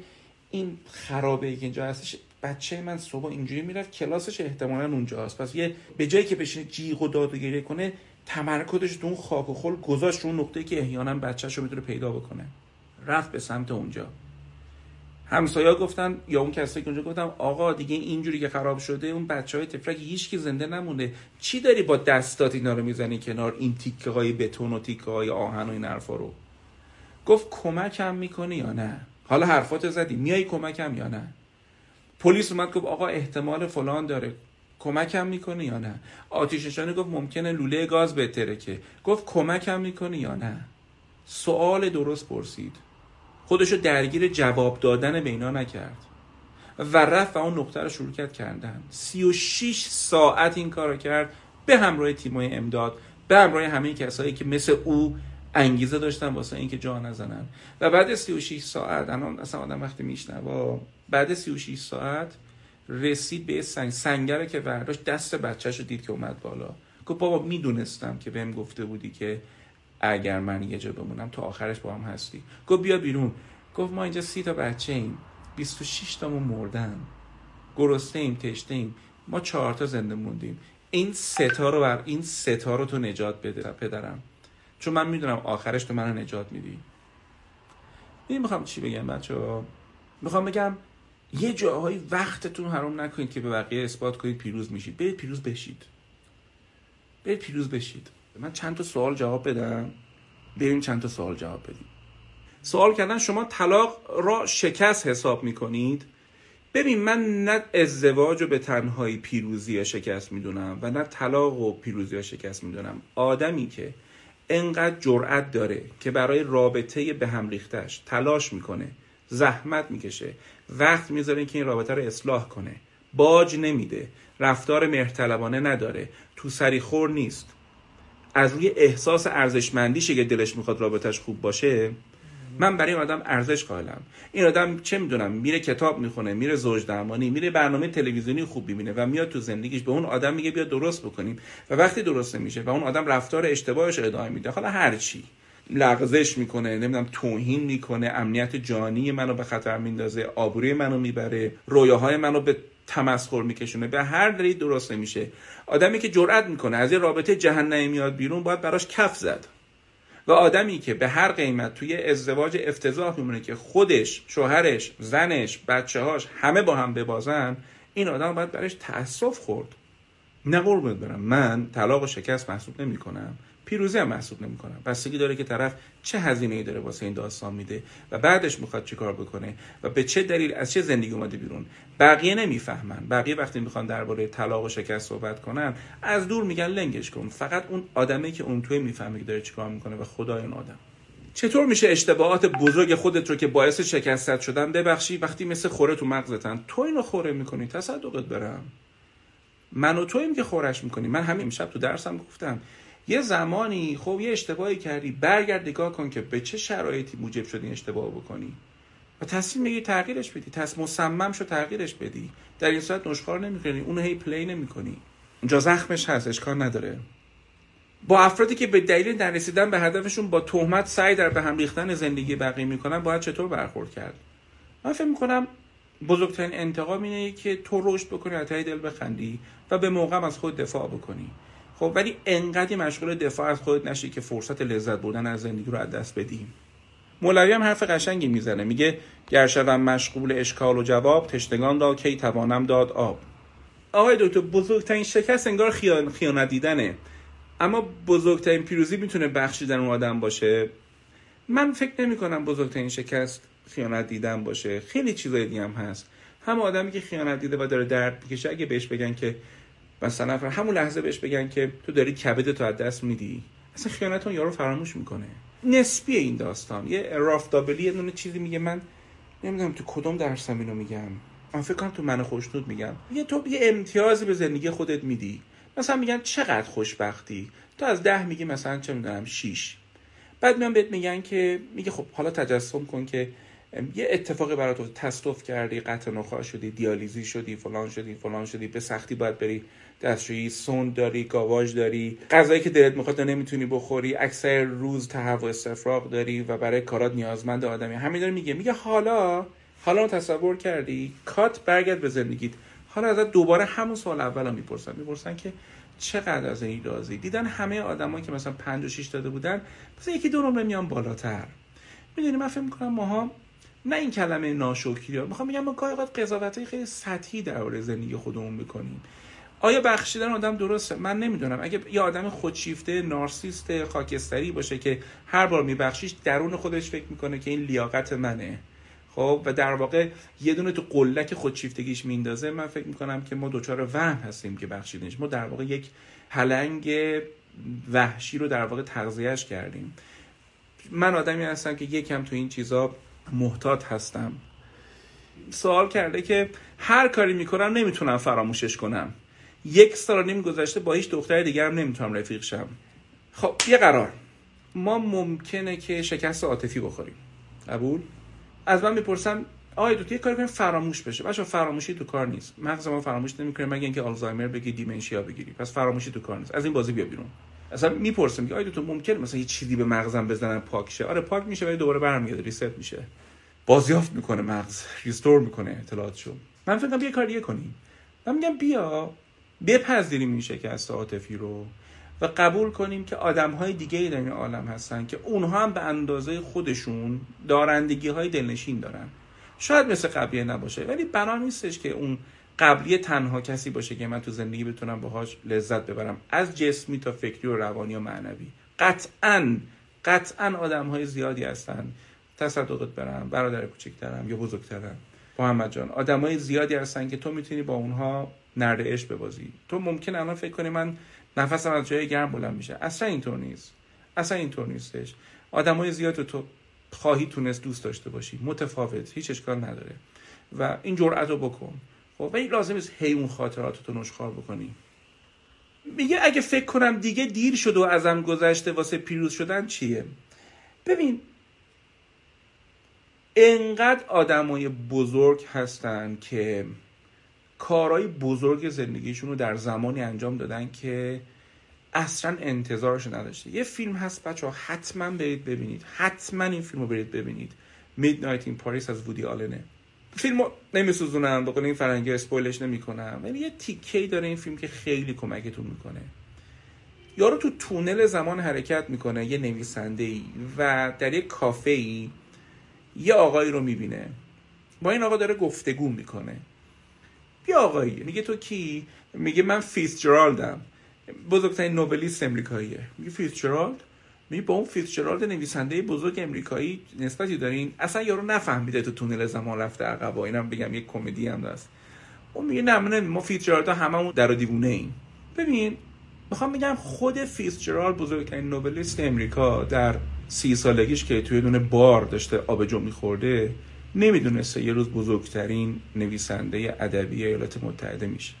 این خرابه ای که اینجا هستش بچه من صبح اینجوری می‌رفت کلاسش احتمالا اونجاست. پس یه به جایی که بشینه جیغ و داد و گریه کنه تمرکزش تو اون خاک و خل گذاشت اون نقطه که احیانا بچهش رو می‌تونه پیدا بکنه. رفت به سمت اونجا. همسایا گفتن یا اون کسی که اونجا گفتم آقا دیگه اینجوری که خراب شده اون بچه های تفرک هیچ کی زنده نمونده. چی داری با دستات اینا رو می‌زنی کنار؟ این تیکه های بتون و تیکه های آهن و این حرفا رو. گفت کمکم می‌کنی یا نه؟ حالا حرفات زدی. میای کمکم یا نه؟ پلیس اومد گفت آقا احتمال فلان داره. کمکم می‌کنه یا نه؟ آتیش نشانی گفت ممکنه لوله گاز که. گفت کمکم می‌کنه یا نه؟ سوال درست پرسید. خودشو درگیر جواب دادن به اینا نکرد. و رفت و اون نقطه رو شروع کرد کردن. 36 ساعت این کار کرد. به همراه تیمای امداد به همراه همه کسایی که مثل او انگیزه داشتن واسه اینکه جا نزنن. و بعد 36 ساعت الان اصلا آدم وقتی میشنوا بعد 36 ساعت رسید به سنگ سنگره که برداشت دست بچهش رو دید که اومد بالا. گفت بابا می‌دونستم که بهم گفته بودی که اگر من یه جا بمونم تا آخرش با هم هستی. گفت بیا بیرون. گفت ما اینجا سی تا بچه ایم. 26 تامون مردن. گرسته ایم تشته ایم. ما چهار تا زنده موندیم. این ستا رو بر این ستا رو تو نجات بده پدرم. چون من می‌دونم آخرش تو منو نجات میدی. این می‌خوام چی بگم بچه می‌خوام بگم یه جاهایی وقتتون حرام نکنید که به بقیه اثبات کنید پیروز میشید. برید پیروز بشید. برید پیروز بشید. من چند تا سوال جواب بدم. بریم چند تا سوال جواب بدیم. سوال کردن شما طلاق را شکست حساب می‌کنید؟ ببین من نه ازدواج رو به تنهایی پیروزی یا شکست می‌دونم و نه طلاق و پیروزی یا شکست می‌دونم. آدمی که انقدر جرأت داره که برای رابطه به هم ریختش تلاش می‌کنه زحمت می‌کشه وقت می‌ذاره که این رابطه رو اصلاح کنه. باج نمیده رفتار مهرطلبانه نداره تو سری خور نیست. از روی احساس ارزشمندیشه که دلش می‌خواد رابطش خوب باشه من برای این آدم ارزش قائلم. این آدم چه می‌دونم میره کتاب می‌خونه میره زوج درمانی میره برنامه تلویزیونی خوب می‌بینه و میاد تو زندگیش به اون آدم میگه بیا درست بکنیم. و وقتی درست نمیشه و اون آدم رفتار اشتباهش ادامه میده حالا هر چی. لغزش می‌کنه نمی‌دونم توهین می‌کنه امنیت جانی منو به خطر میندازه آبروی منو می‌بره رویاهای منو به تمسخر میکشونه به هر دلیل درست نمیشه. آدمی که جرئت می‌کنه از یه رابطه جهنمی میاد بیرون باید براش کف زد. و آدمی که به هر قیمت توی ازدواج افتضاح میمونه که خودش شوهرش زنش بچه هاش همه با هم ببازن این آدم باید برش تاسف خورد. نه قربونت برم من طلاق و شکست محسوب نمی کنم پیروزی هم محسوب نمی‌کنم. بستگی داره که طرف چه هزینه ای داره واسه این داستان میده و بعدش می‌خواد چیکار بکنه و به چه دلیل از چه زندگی اومده بیرون. بقیه نمی‌فهمن. بقیه وقتی می‌خوان درباره طلاق و شکست صحبت کنن از دور میگن لنگش کن. فقط اون آدمه که اون توی می‌فهمه که داره چیکار می‌کنه و خدای اون آدم. چطور میشه اشتباهات بزرگ خودت رو که باعث شکست شدن ببخشی وقتی مثل خوره تو مغزتن؟ تو اینو خوره می‌کنی. تصدقت برم. من و تویم که خورش می‌کنی من همین شب تو درسم گفتم. یه زمانی خب یه اشتباهی کردی. برگرد نگاه کن که به چه شرایطی موجب شد این اشتباه بکنی. و تصمیم میگی تغییرش بدی. تصمیم مصمم شو تغییرش بدی. در این صورت نشخار نمی‌کنی. اونو هی پلی نمی‌کنی. اونجا زخمش هست. اشکال نداره. با افرادی که به دلیل نرسیدن به هدفشون با تهمت سعی در به هم ریختن زندگی بقیه می‌کنن باید چطور برخورد کرد؟ من فکر می‌کنم بزرگترین انتقام اینه که تو رشد بکنی از دل بخندی و به موقع از خود دفاع بکنی. خب ولی انقدر مشغول دفاع از خودت نشی که فرصت لذت بردن از زندگی رو از دست بدیم مولوی هم حرف قشنگی می‌زنه میگه گر شوم مشغول اشکال و جواب تشتگان را کی توانم داد آب. آقای دکتر بزرگترین شکست انگار خیان خیانت دیدنه. اما بزرگترین پیروزی می‌تونه بخشیدن اون آدم باشه؟ من فکر نمی کنم بزرگترین شکست خیانت دیدن باشه. خیلی چیزای دیگه هم هست. هم آدمی که خیانت دیده و داره درد می‌کشه اگه بهش بگن که مثلا همون لحظه بهش بگن که تو داری کبد تو از دست میدی. اصلا خیانت اون یارو فراموش می‌کنه. نسبی این داستان. یه راف دابلی یه دونه چیزی میگه من نمی‌دونم تو کدوم درسم اینو میگم. من فکر کنم تو من خوشنود میگم. یه تو یه امتیازی به زندگی خودت میدی. مثلا میگن چقدر خوشبختی. تو از ده میگی مثلا چه می‌دونم شیش. بعد میان بهت میگن که میگه خب حالا تجسم کن که یه اتفاقی برای تو تصدف کردی. قطع نخواهی شدی دیالیزی شدی فلان شدی فلان شدی. به سختی باید بری دستشویی سوند داری گاواژ داری. غذایی که دلت می‌خواد نمی‌تونی بخوری اکثر روز تهوع استفراغ داری و برای کارات نیازمند آدمی. همین داره میگه. میگه حالا حالا تصور کردی کات برگرد به زندگیت. حالا ازت دوباره همون سال اول می‌پرسن. می‌پرسن که چقدر از این رازی دیدن همه آدمایی که مثلا 5 و 6 داده بودن مثلا یکی دو نمره میان بالاتر. می‌دونی من فکر می‌کنم ماها نه این کلمه ناشکری می‌خوام بگم ما گاهی قضاوت خیلی سطحی در زندگی خودمون می‌کنیم. آیا بخشیدن آدم درسته؟ من نمی‌دونم. اگه یه آدم خودشیفته نارسیست خاکستری باشه که هر بار میبخشیش درون خودش فکر می‌کنه که این لیاقت منه. خب و در واقع یه دونه تو قلک خودشیفتگیش میندازه من فکر می‌کنم که ما دوچار وهم هستیم که بخشیدنش. ما در واقع یک پلنگ وحشی رو در واقع تغذیهش کردیم. من آدمی هستم که یکم تو این چیزا محتاط هستم. سوال کرده که هر کاری می‌کنم نمی‌تونم فراموشش کنم. یک سال نیم گذشته با هیچ دختر دیگرم نمی‌تونم رفیق شم. خب یه قرار. ما ممکنه که شکست عاطفی بخوریم. قبول؟ از من می‌پرسم آیا تو یه کاری کنیم فراموش بشه. بچا فراموشی تو کار نیست. مغز ما فراموش نمی‌کنه مگه اینکه آلزایمر بگی دیمنشیا بگیری. پس فراموشی تو کار نیست. از این بازی بیا بیرون. اصلا می‌پرسم که آیا تو ممکنه مثلا یه چیزی به مغزم بزنن پاک شه؟ آره پاک میشه ولی دوباره برمیگرده. ریست میشه. بازیافت می‌کنه مغز. ریستور می‌کنه اطلاعاتشو. من فکر کنم یه کار دیگه کنیم. من میگم بیا. بپذیریم این شکست عاطفی رو و قبول کنیم که آدم های دیگه در این عالم هستن که اونها هم به اندازه خودشون دارندگی های دلنشین دارن. شاید مثل قبلیه نباشه ولی بنا نیستش که اون قبلیه تنها کسی باشه که من تو زندگی بتونم باهاش لذت ببرم از جسمی تا فکری و روانی و معنوی. قطعا قطعا آدم های زیادی هستن. تصدقت برم برادر کوچکترم یا بزرگترم. محمد جان آدم های زیادی هستن که تو می‌تونی با اونها نرد عشق ببازی تو ممکن الان فکر کنی من نفسم از جای گرم بلند میشه. اصلا اینطور نیست. اصلا اینطور نیستش. های زیاد تو خواهی تونست دوست داشته باشی. متفاوت. هیچ اشکال نداره. و این جرأت رو بکن. خب ولی لازم نیست هی اون خاطرات تو نشخار بکنی. میگه اگه فکر کنم دیگه دیر شد و ازم گذشته واسه پیروز شدن چیه؟ ببین انقدر آدمای بزرگ هستن که کارهای بزرگ زندگیشون رو در زمانی انجام دادن که اصلا انتظارش نداشته. یه فیلم هست بچه ها حتما برید ببینید. حتما این فیلم رو برید ببینید. Midnight in Paris از وودی آلنه. فیلم رو نمیسوزونم بقول این فرنگی اسپویلش نمی‌کنم. ولی یه تیکه داره این فیلم که خیلی کمکتون می‌کنه. یارو تو تونل زمان حرکت می‌کنه یه نویسنده ای و در یه کافه ای یه آقایی رو می‌بینه. با این آقا داره گفتگو می‌کنه. یه آقایی. میگه تو کی؟ میگه من فیتزجرالدم. بزرگترین novelist امریکاییه. میگه فیتزجرالد؟ میگه با اون فیتزجرالد نویسنده بزرگ امریکایی نسبتی دارین. اصلا یارو نفهمیده تو تونل زمان رفته عقب اینم بگم یه کمدی هم هست. اون میگه نه من ما فیتزجرالد هممون در دیوونه ایم ببین می‌خوام بگم خود فیتزجرالد بزرگترین novelist امریکا در سی سالگیش که توی دونه بار داشته آبجو میخورده نمی‌دونسته یه روز بزرگترین نویسنده ادبی ایالات متحده میشه.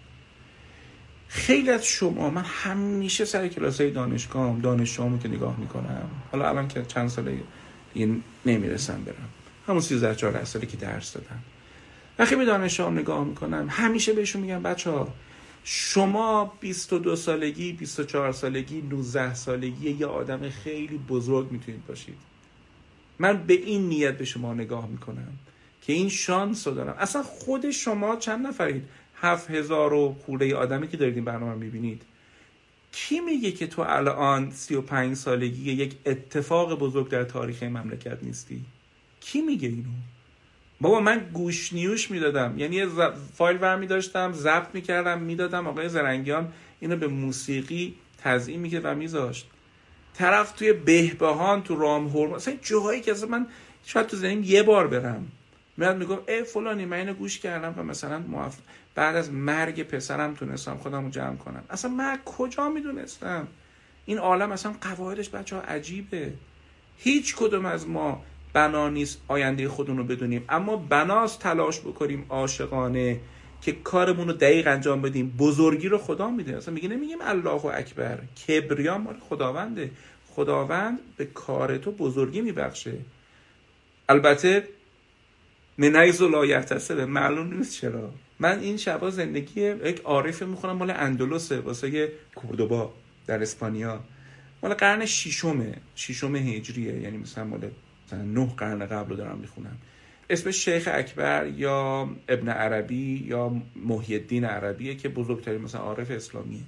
خیلی از شما من همیشه سر کلاس های دانشگاه دانشجوامو که نگاه می‌کنم حالا الان که چند ساله این نمی‌رسم برم. همون 13 14 سالی که درس دادم. وقتی به دانشجوام نگاه می‌کنم همیشه بهشون میگم بچه ها شما 22 سالگی 24 سالگی 19 سالگی یه آدم خیلی بزرگ می‌تونید باشید. من به این نیت به شما نگاه می‌کنم که این شانس رو دارم. اصلا خود شما چند نفرید؟ هفت هزار و خورده آدمی که دارید این برنامه می‌بینید. کی میگه که تو الان سی و پنج سالگی یک اتفاق بزرگ در تاریخ مملکت نیستی؟ کی میگه اینو؟ بابا من گوش نیوش می‌دادم. یعنی یه فایل ور داشتم ضبط می‌کردم می‌دادم. آقای زرنگیان اینو به موسیقی تزیین می‌کرد و میذاشت. طرف توی بهبهان تو رام هورم مثلا جاهایی که اصلا من شاید تو زنیم یه بار برم. میاد میگم ای فلانی من اینو گوش کردم و مثلا موف... بعد از مرگ پسرم تونستم خودم رو جمع کنم. اصلا من کجا می‌دونستم؟ این عالم اصلا قواعدش بچه ها عجیبه. هیچ کدوم از ما بنا نیست آینده خودمون رو بدونیم. اما بناست تلاش بکنیم عاشقانه که کارمون رو دقیق انجام بدیم. بزرگی رو خدا میده. اصلا میگه نمیگیم الله اکبر. کبریا مال خداونده. خداوند به کار تو بزرگی میبخشه. البته منیز و لایحتسبه معلوم نیست چرا. من این شبا زندگی یک عارف می‌خونم مال اندلسه. واسه کوردوبا در اسپانیا. مال قرن ششمه. ششم هجریه. یعنی مثلا مال نه قرن قبل رو دارم می‌خونم. اسم شیخ اکبر یا ابن عربی یا محی الدین عربیه که بزرگترین مثلا عارف اسلامیه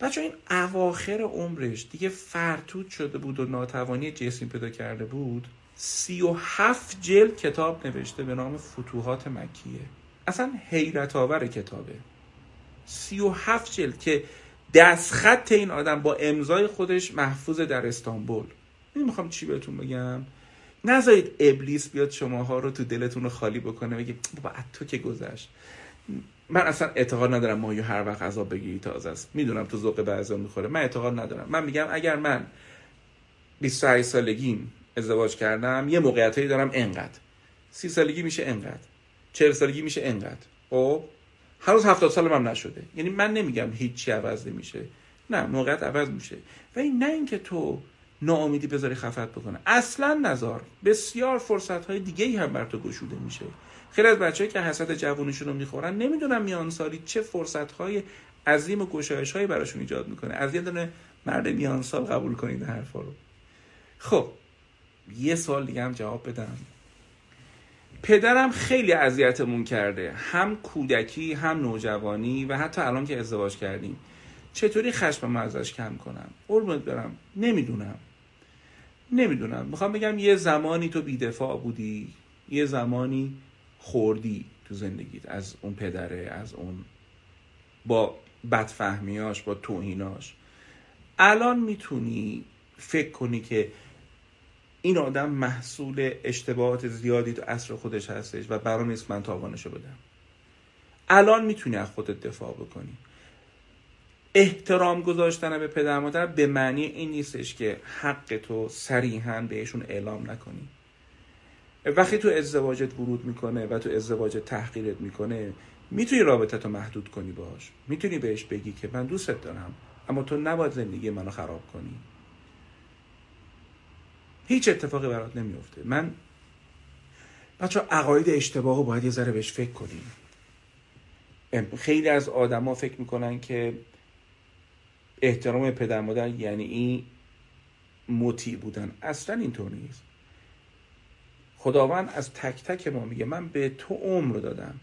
بچه این اواخر عمرش دیگه فرتود شده بود و ناتوانی جسمی پیدا کرده بود سی و هفت جلد کتاب نوشته به نام فتوحات مکیه. اصلا حیرت آور کتابه. سی و هفت جلد که دستخط این آدم با امضای خودش محفوظ در استانبول. می‌خوام چی بهتون بگم. نذارید ابلیس بیاد شماها رو تو دلتون رو خالی بکنه بگی بابا تو که گذشت. من اصلا اعتقاد ندارم ماهی هر وقت عذاب بگیری تازه است. می‌دونم تو ذوق بعضا می‌خوره. من اعتقاد ندارم. من میگم اگر من 28 سالگیم ازدواج کردم یه موقعیتایی دارم انقدر. سی سالگی میشه انقدر. چهل سالگی میشه انقدر. خب؟ هنوز هفتاد سالم هم نشده. یعنی من نمیگم هیچی عوض نمیشه. نه موقعیت عوض میشه. و این نه اینکه تو ناامیدی بذاری خفت بکنه. اصلا نزار بسیار فرصت های دیگه هم بر تو گشوده میشه. خیلی از بچه‌ای که حسد جوونیشون رو می‌خورن نمی‌دونم میان سالی چه فرصت های عظیم و گشایش هایی براشون ایجاد می‌کنه. از یه دونه مرد میان سال قبول کنید حرفا رو. خب یه سال دیگه هم جواب بدم. پدرم خیلی اذیتمون کرده. هم کودکی هم نوجوانی و حتی الان که ازدواج کردیم. چطوری خشم من ازش کم کنم؟ قربونت برم. نمی‌دونم. نمی‌دونم. می‌خوام بگم یه زمانی تو بیدفاع بودی یه زمانی خوردی تو زندگیت از اون پدره از اون با بدفهمیاش با توهیناش الان می‌تونی فکر کنی که این آدم محصول اشتباهات زیادی تو اصر خودش هستش و برای نیست من تاوانشو بدم. الان می‌تونی از خودت دفاع بکنی. احترام گذاشتن به پدر مادر به معنی این نیستش که حق تو صریحا بهشون اعلام نکنی. وقتی تو ازدواجت ورود می‌کنه و تو ازدواجت تحقیرت می‌کنه می‌تونی رابطه تو محدود کنی باش می‌تونی بهش بگی که من دوستت دارم اما تو نباید زندگی منو خراب کنی. هیچ اتفاقی برات نمیفته من بچه عقاید اشتباه رو باید یه ذره بهش فکر کنیم. خیلی از آدما فکر می‌کنن که احترام پدر مادر یعنی این مطیع بودن. اصلا اینطور نیست. خداوند از تک تک ما میگه من به تو عمر دادم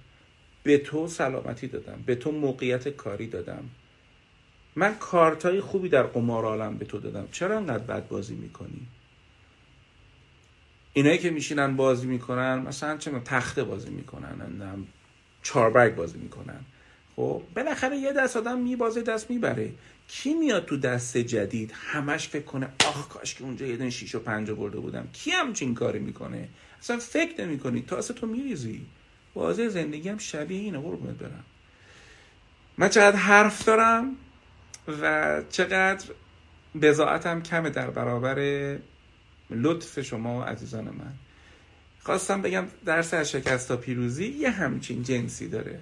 به تو سلامتی دادم به تو موقعیت کاری دادم. من کارتای خوبی در قمار عالم به تو دادم. چرا انقدر بد بازی می‌کنی؟ اینایی که میشینن بازی می‌کنن مثلا چه تخته بازی می‌کنن چاربرگ بازی می‌کنن. خب بالاخره یه دست آدم میبازه دست می‌بره کی میاد تو دست جدید همش فکر کنه آخ کاش که اونجا یه دن شیش و پنج برده بودم. کی همچین کاری می‌کنه؟ اصلا فکر نمی کنی تا تو میریزی. بازی زندگی هم شبیه اینه قربونت برم. من چقدر حرف دارم و چقدر بزاعتم کمه در برابر لطف شما عزیزان من. خواستم بگم درس از شکست تا پیروزی یه همچین جنسی داره.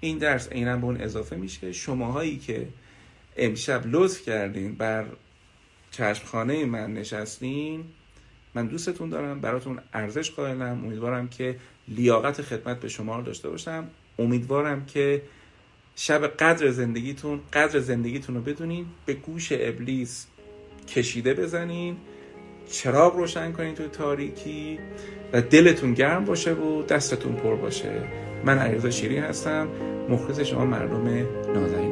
این درس عینا به اون اضافه میشه. شماهایی که امشب لطف کردین بر چشمخانه من نشستین من دوستتون دارم براتون ارزش قائلم. امیدوارم که لیاقت خدمت به شما رو داشته باشم. امیدوارم که شب قدر زندگیتون قدر زندگیتون رو بدونین به گوش ابلیس کشیده بزنین. چراغ روشن کنین توی تاریکی و دلتون گرم باشه و دستتون پر باشه. من علیرضا شیری هستم. مخلص شما مردم نازنین.